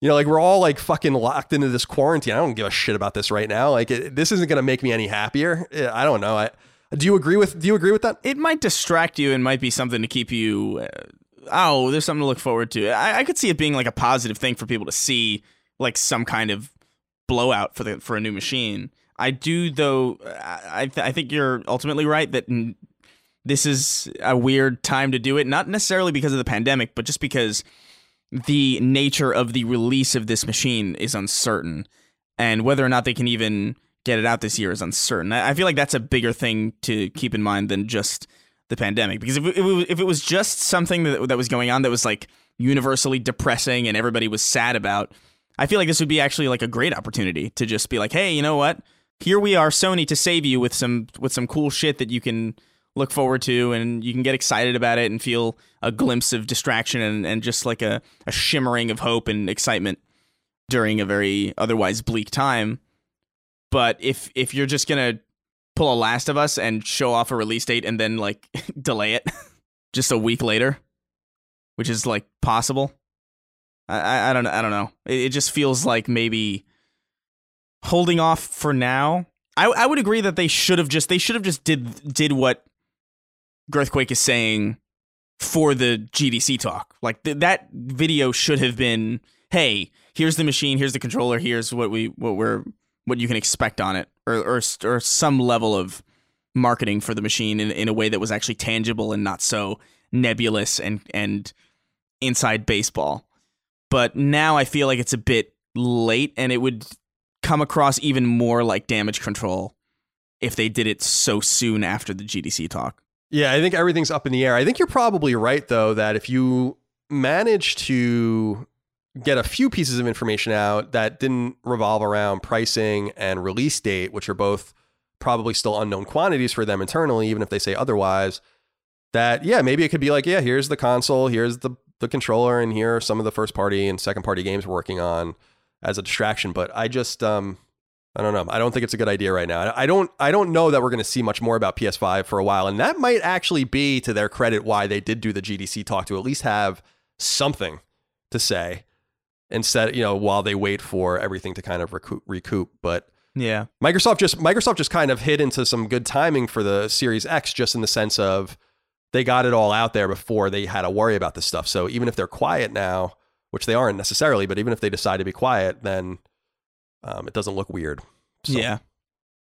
you know like we're all like fucking locked into this quarantine i don't give a shit about this right now like it, this isn't going to make me any happier Eh, i don't know i do you agree with do you agree with that it might distract you and might be something to keep you. Uh, oh, there's something to look forward to. I, I could see it being like a positive thing for people to see, like some kind of blowout for the for a new machine. I do though. I I, th- I think you're ultimately right that n- this is a weird time to do it. Not necessarily because of the pandemic, but just because the nature of the release of this machine is uncertain, and whether or not they can even get it out this year is uncertain. I feel like that's a bigger thing to keep in mind than just the pandemic. Because if it, was- if it was just something that, that was going on that was like universally depressing and everybody was sad about, I feel like this would be actually like a great opportunity to just be like, hey, you know what? Here we are, Sony, to save you with some with some cool shit that you can look forward to and you can get excited about it and feel a glimpse of distraction and, and just like a, a shimmering of hope and excitement during a very otherwise bleak time. But if if you're just gonna pull a Last of Us and show off a release date and then like delay it just a week later, which is like possible. I, I, don't. I don't know. It, it just feels like maybe holding off for now. I I would agree that they should have just they should have just did did what Girthquake is saying for the GDC talk. Like th- that video should have been, hey, here's the machine, here's the controller, here's what we what we're what you can expect on it, or or or some level of marketing for the machine in, in a way that was actually tangible and not so nebulous and and inside baseball. But now I feel like it's a bit late, and it would come across even more like damage control if they did it so soon after the GDC talk. Yeah, I think everything's up in the air. I think you're probably right, though, that if you manage to get a few pieces of information out that didn't revolve around pricing and release date, which are both probably still unknown quantities for them internally, even if they say otherwise, that, yeah, maybe it could be like, yeah, here's the console, here's the, the controller, and here are some of the first party and second party games we're working on as a distraction. But I just, um, I don't know. I don't think it's a good idea right now. I don't I don't know that we're going to see much more about PS5 for a while and that might actually be to their credit why they did do the GDC talk to at least have something to say instead, you know, while they wait for everything to kind of recoup, recoup. but Yeah. Microsoft just Microsoft just kind of hit into some good timing for the Series X just in the sense of they got it all out there before they had to worry about this stuff. So even if they're quiet now, which they aren't necessarily, but even if they decide to be quiet, then um, it doesn't look weird. So- Yeah.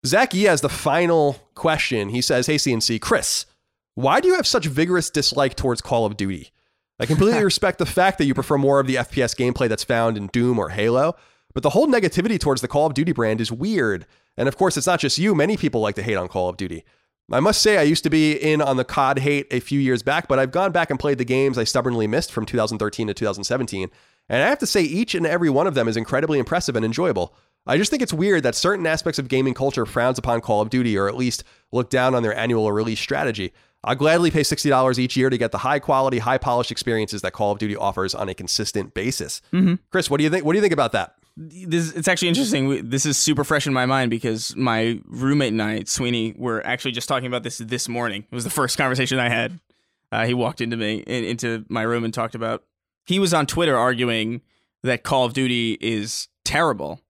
Zach E has the final question. He says, Hey, CNC, Chris, why do you have such vigorous dislike towards Call of Duty? I completely respect the fact that you prefer more of the FPS gameplay that's found in Doom or Halo, but the whole negativity towards the Call of Duty brand is weird. And of course, it's not just you. Many people like to hate on Call of Duty. I must say, I used to be in on the COD hate a few years back, but I've gone back and played the games I stubbornly missed from 2013 to 2017. And I have to say, each and every one of them is incredibly impressive and enjoyable. I just think it's weird that certain aspects of gaming culture frowns upon Call of Duty or at least look down on their annual release strategy. I'll gladly pay $60 each year to get the high quality, high polished experiences that Call of Duty offers on a consistent basis. Chris, what do you think? What do you think about that? this it's actually interesting. This is super fresh in my mind because my roommate and I, Sweeney, were actually just talking about this this morning. It was the first conversation I had. Uh, he walked into me in, into my room and talked about. He was on Twitter arguing that Call of Duty is terrible,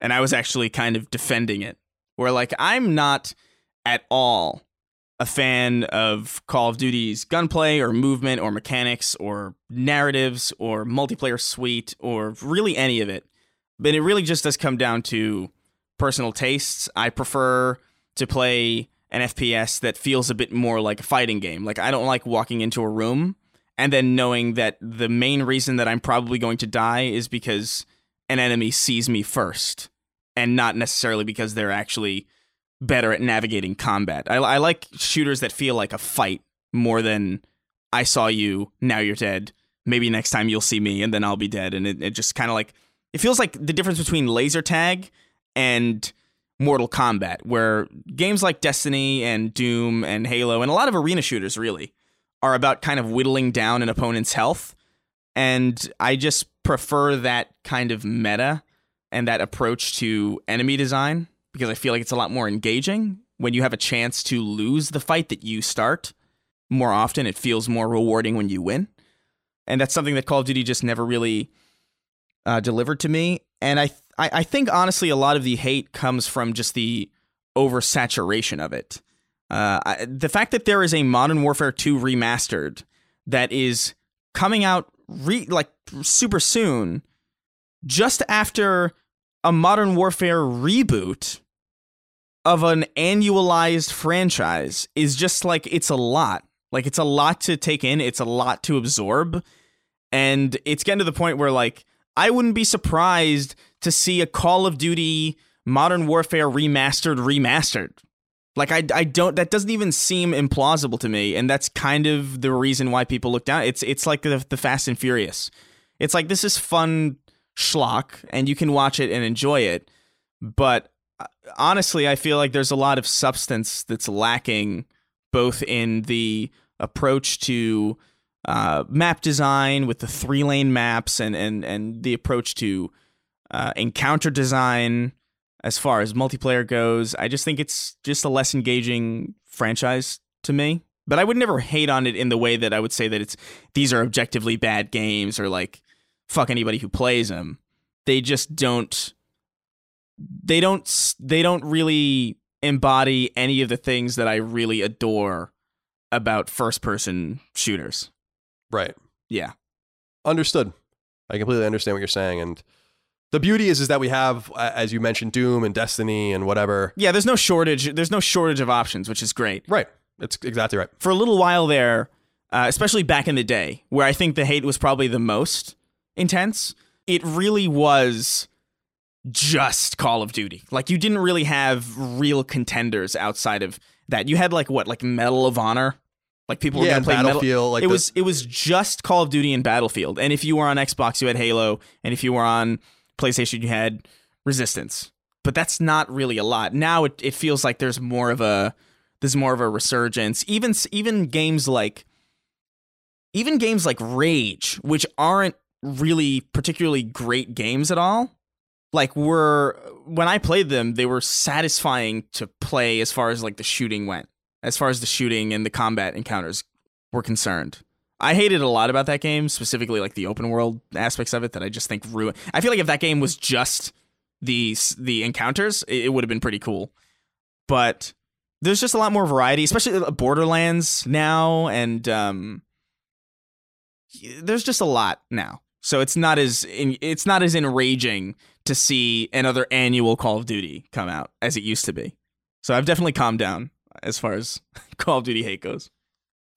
and I was actually kind of defending it. Where like I'm not at all a fan of Call of Duty's gunplay or movement or mechanics or narratives or multiplayer suite or really any of it but it really just does come down to personal tastes. I prefer to play an FPS that feels a bit more like a fighting game. Like I don't like walking into a room and then knowing that the main reason that I'm probably going to die is because an enemy sees me first and not necessarily because they're actually better at navigating combat. I, I like shooters that feel like a fight more than I saw you, now you're dead. Maybe next time you'll see me and then I'll be dead. And it, it just kind of like it feels like the difference between laser tag and Mortal Kombat, where games like Destiny and Doom and Halo and a lot of arena shooters really are about kind of whittling down an opponent's health. And I just prefer that kind of meta and that approach to enemy design because I feel like it's a lot more engaging when you have a chance to lose the fight that you start. More often, it feels more rewarding when you win. And that's something that Call of Duty just never really uh, delivered to me. And I, I, I think honestly, a lot of the hate comes from just the oversaturation of it. Uh, I, the fact that there is a Modern Warfare 2 remastered that is coming out re- like super soon, just after a Modern Warfare reboot of an annualized franchise, is just like it's a lot. Like it's a lot to take in. It's a lot to absorb, and it's getting to the point where like I wouldn't be surprised to see a Call of Duty Modern Warfare remastered, remastered. Like I, I don't. That doesn't even seem implausible to me, and that's kind of the reason why people look down. It's it's like the the Fast and Furious. It's like this is fun schlock, and you can watch it and enjoy it. But uh, honestly, I feel like there's a lot of substance that's lacking, both in the approach to uh, map design with the three lane maps, and and and the approach to uh, encounter design as far as multiplayer goes. I just think it's just a less engaging franchise to me. But I would never hate on it in the way that I would say that it's these are objectively bad games or like fuck anybody who plays them. They just don't they don't they don't really embody any of the things that I really adore about first person shooters. Right. Yeah. Understood. I completely understand what you're saying and the beauty is is that we have as you mentioned Doom and Destiny and whatever. Yeah, there's no shortage there's no shortage of options, which is great. Right. that's exactly right. For a little while there, uh, especially back in the day, where I think the hate was probably the most intense, it really was just Call of Duty. Like you didn't really have real contenders outside of that. You had like what, like Medal of Honor. Like people were Yeah, gonna play Battlefield, Medal. like it the- was it was just Call of Duty and Battlefield. And if you were on Xbox, you had Halo, and if you were on PlayStation, you had Resistance. But that's not really a lot. Now it, it feels like there's more of a there's more of a resurgence. Even even games like even games like Rage, which aren't really particularly great games at all, like were when I played them, they were satisfying to play as far as like the shooting went, as far as the shooting and the combat encounters were concerned. I hated a lot about that game, specifically like the open world aspects of it that I just think ruined. I feel like if that game was just the the encounters, it, it would have been pretty cool. But there's just a lot more variety, especially uh, Borderlands now, and um, there's just a lot now. So it's not as it's not as enraging to see another annual Call of Duty come out as it used to be. So I've definitely calmed down as far as Call of Duty hate goes.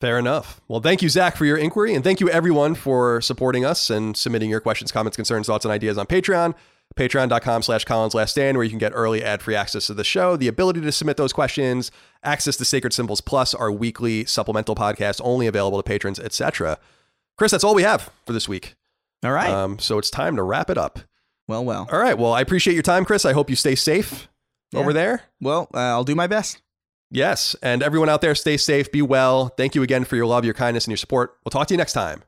Fair enough. Well, thank you, Zach, for your inquiry. And thank you, everyone, for supporting us and submitting your questions, comments, concerns, thoughts, and ideas on Patreon. Patreon.com slash Colin's Last Stand, where you can get early ad free access to the show, the ability to submit those questions, access to Sacred Symbols Plus, our weekly supplemental podcast, only available to patrons, etc. Chris, that's all we have for this week. All right. Um, so it's time to wrap it up. well, well. All right. Well, I appreciate your time, Chris. I hope you stay safe Yeah. over there. Well, uh, I'll do my best. Yes. And everyone out there, stay safe, be well. Thank you again for your love, your kindness, and your support. We'll talk to you next time.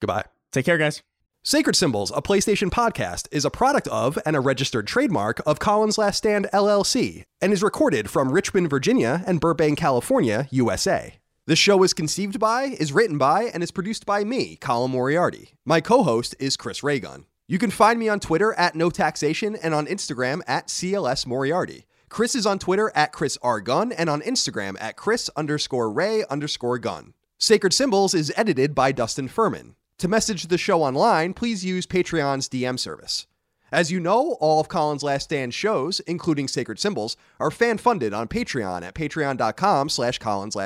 Goodbye. Take care, guys. Sacred Symbols, a PlayStation podcast, is a product of and a registered trademark of Colin's Last Stand LLC and is recorded from Richmond, Virginia and Burbank, California, USA. This show is conceived by, is written by, and is produced by me, Colin Moriarty. My co host is Chris Ray Gun. You can find me on Twitter at No Taxation and on Instagram at CLS Moriarty. Chris is on Twitter at Chris R. Gun and on Instagram at Chris underscore Ray underscore Gun. Sacred Symbols is edited by Dustin Furman. To message the show online, please use Patreon's DM service. As you know, all of Colin's Last Stand shows, including Sacred Symbols, are fan-funded on Patreon at patreon.com slash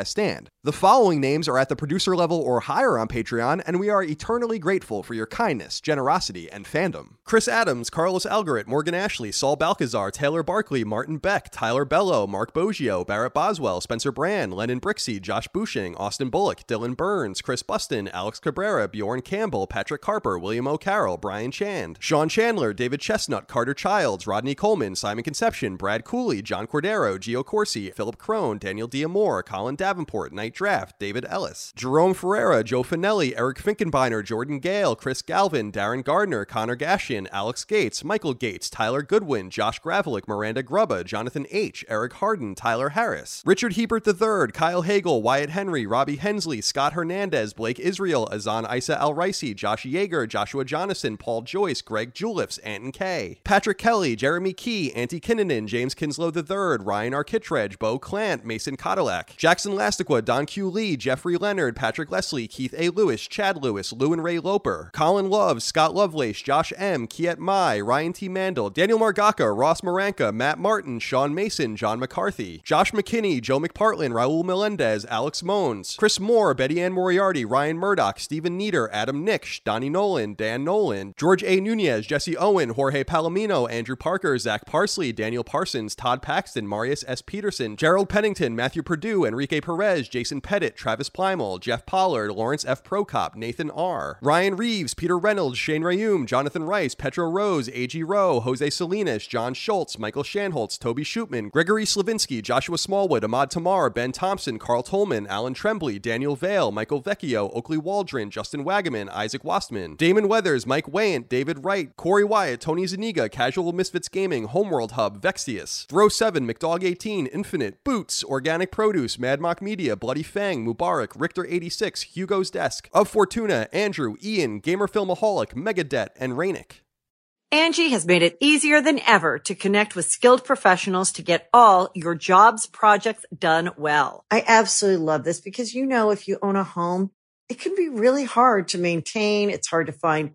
Stand. The following names are at the producer level or higher on Patreon, and we are eternally grateful for your kindness, generosity, and fandom. Chris Adams, Carlos Algarit, Morgan Ashley, Saul Balcazar, Taylor Barkley, Martin Beck, Tyler Bello, Mark Boggio, Barrett Boswell, Spencer Brand, Lennon Brixey, Josh Bushing, Austin Bullock, Dylan Burns, Chris Buston, Alex Cabrera, Bjorn Campbell, Patrick Carper, William O'Carroll, Brian Chand, Sean Chandler, David Chestnut, Carter Childs, Rodney Coleman, Simon Conception, Brad Cooley, John Cordero, Gio Corsi, Philip Crone, Daniel Diamore, Colin Davenport, Night Draft, David Ellis, Jerome Ferreira, Joe Finelli, Eric Finkenbeiner, Jordan Gale, Chris Galvin, Darren Gardner, Connor Gashian, Alex Gates, Michael Gates, Tyler Goodwin, Josh Gravelick, Miranda Grubba, Jonathan H., Eric Harden, Tyler Harris, Richard Hebert III, Kyle Hagel, Wyatt Henry, Robbie Hensley, Scott Hernandez, Blake Israel, Azan Isa Al Ricey, Josh Yeager, Joshua Jonathan, Paul Joyce, Greg Juliffs, Anton K., Patrick Kelly, Jeremy Key, Antti Kinnanen, James Kinslow III, Ryan Arkittredge, Bo Clant, Mason Cadillac, Jackson Lastiqua, Don Q. Lee, Jeffrey Leonard, Patrick Leslie, Keith A. Lewis, Chad Lewis, Lou and Ray Loper, Colin Love, Scott Lovelace, Josh M., Kiet Mai, Ryan T. Mandel, Daniel Margaka, Ross Maranka, Matt Martin, Sean Mason, John McCarthy, Josh McKinney, Joe McPartlin, Raul Melendez, Alex Mones, Chris Moore, Betty Ann Moriarty, Ryan Murdoch, Stephen Nieder, Adam Nix, Donnie Nolan, Dan Nolan, George A. Nunez, Jesse Owen, Jorge Palomino, Andrew Parker, Zach Parsley, Daniel Parsons, Todd Paxton, Marius S. Peterson, Gerald Pennington, Matthew Purdue, Enrique Perez, Jason Pettit, Travis Plymel, Jeff Pollard, Lawrence F. Prokop, Nathan R., Ryan Reeves, Peter Reynolds, Shane Rayum, Jonathan Rice, Petro Rose, A.G. Rowe, Jose Salinas, John Schultz, Michael Shanholtz, Toby Shootman, Gregory Slavinsky, Joshua Smallwood, Ahmad Tamar, Ben Thompson, Carl Tolman, Alan Trembley, Daniel Vale, Michael Vecchio, Oakley Waldron, Justin Wagaman, Isaac Wastman, Damon Weathers, Mike Wayant, David Wright, Corey Wyatt, Tony Zaniga, Casual Misfits Gaming, Homeworld Hub, Vexius, Throw 7, McDog 18, Infinite, Boots, Organic Produce, Madmock Media, Bloody Fang, Mubarak, Richter 86, Hugo's Desk, Of Fortuna, Andrew, Ian, Gamer Filmaholic, Megadet, and Rainick. Angi has made it easier than ever to connect with skilled professionals to get all your jobs projects done well. I absolutely love this because, you know, if you own a home, it can be really hard to maintain. It's hard to find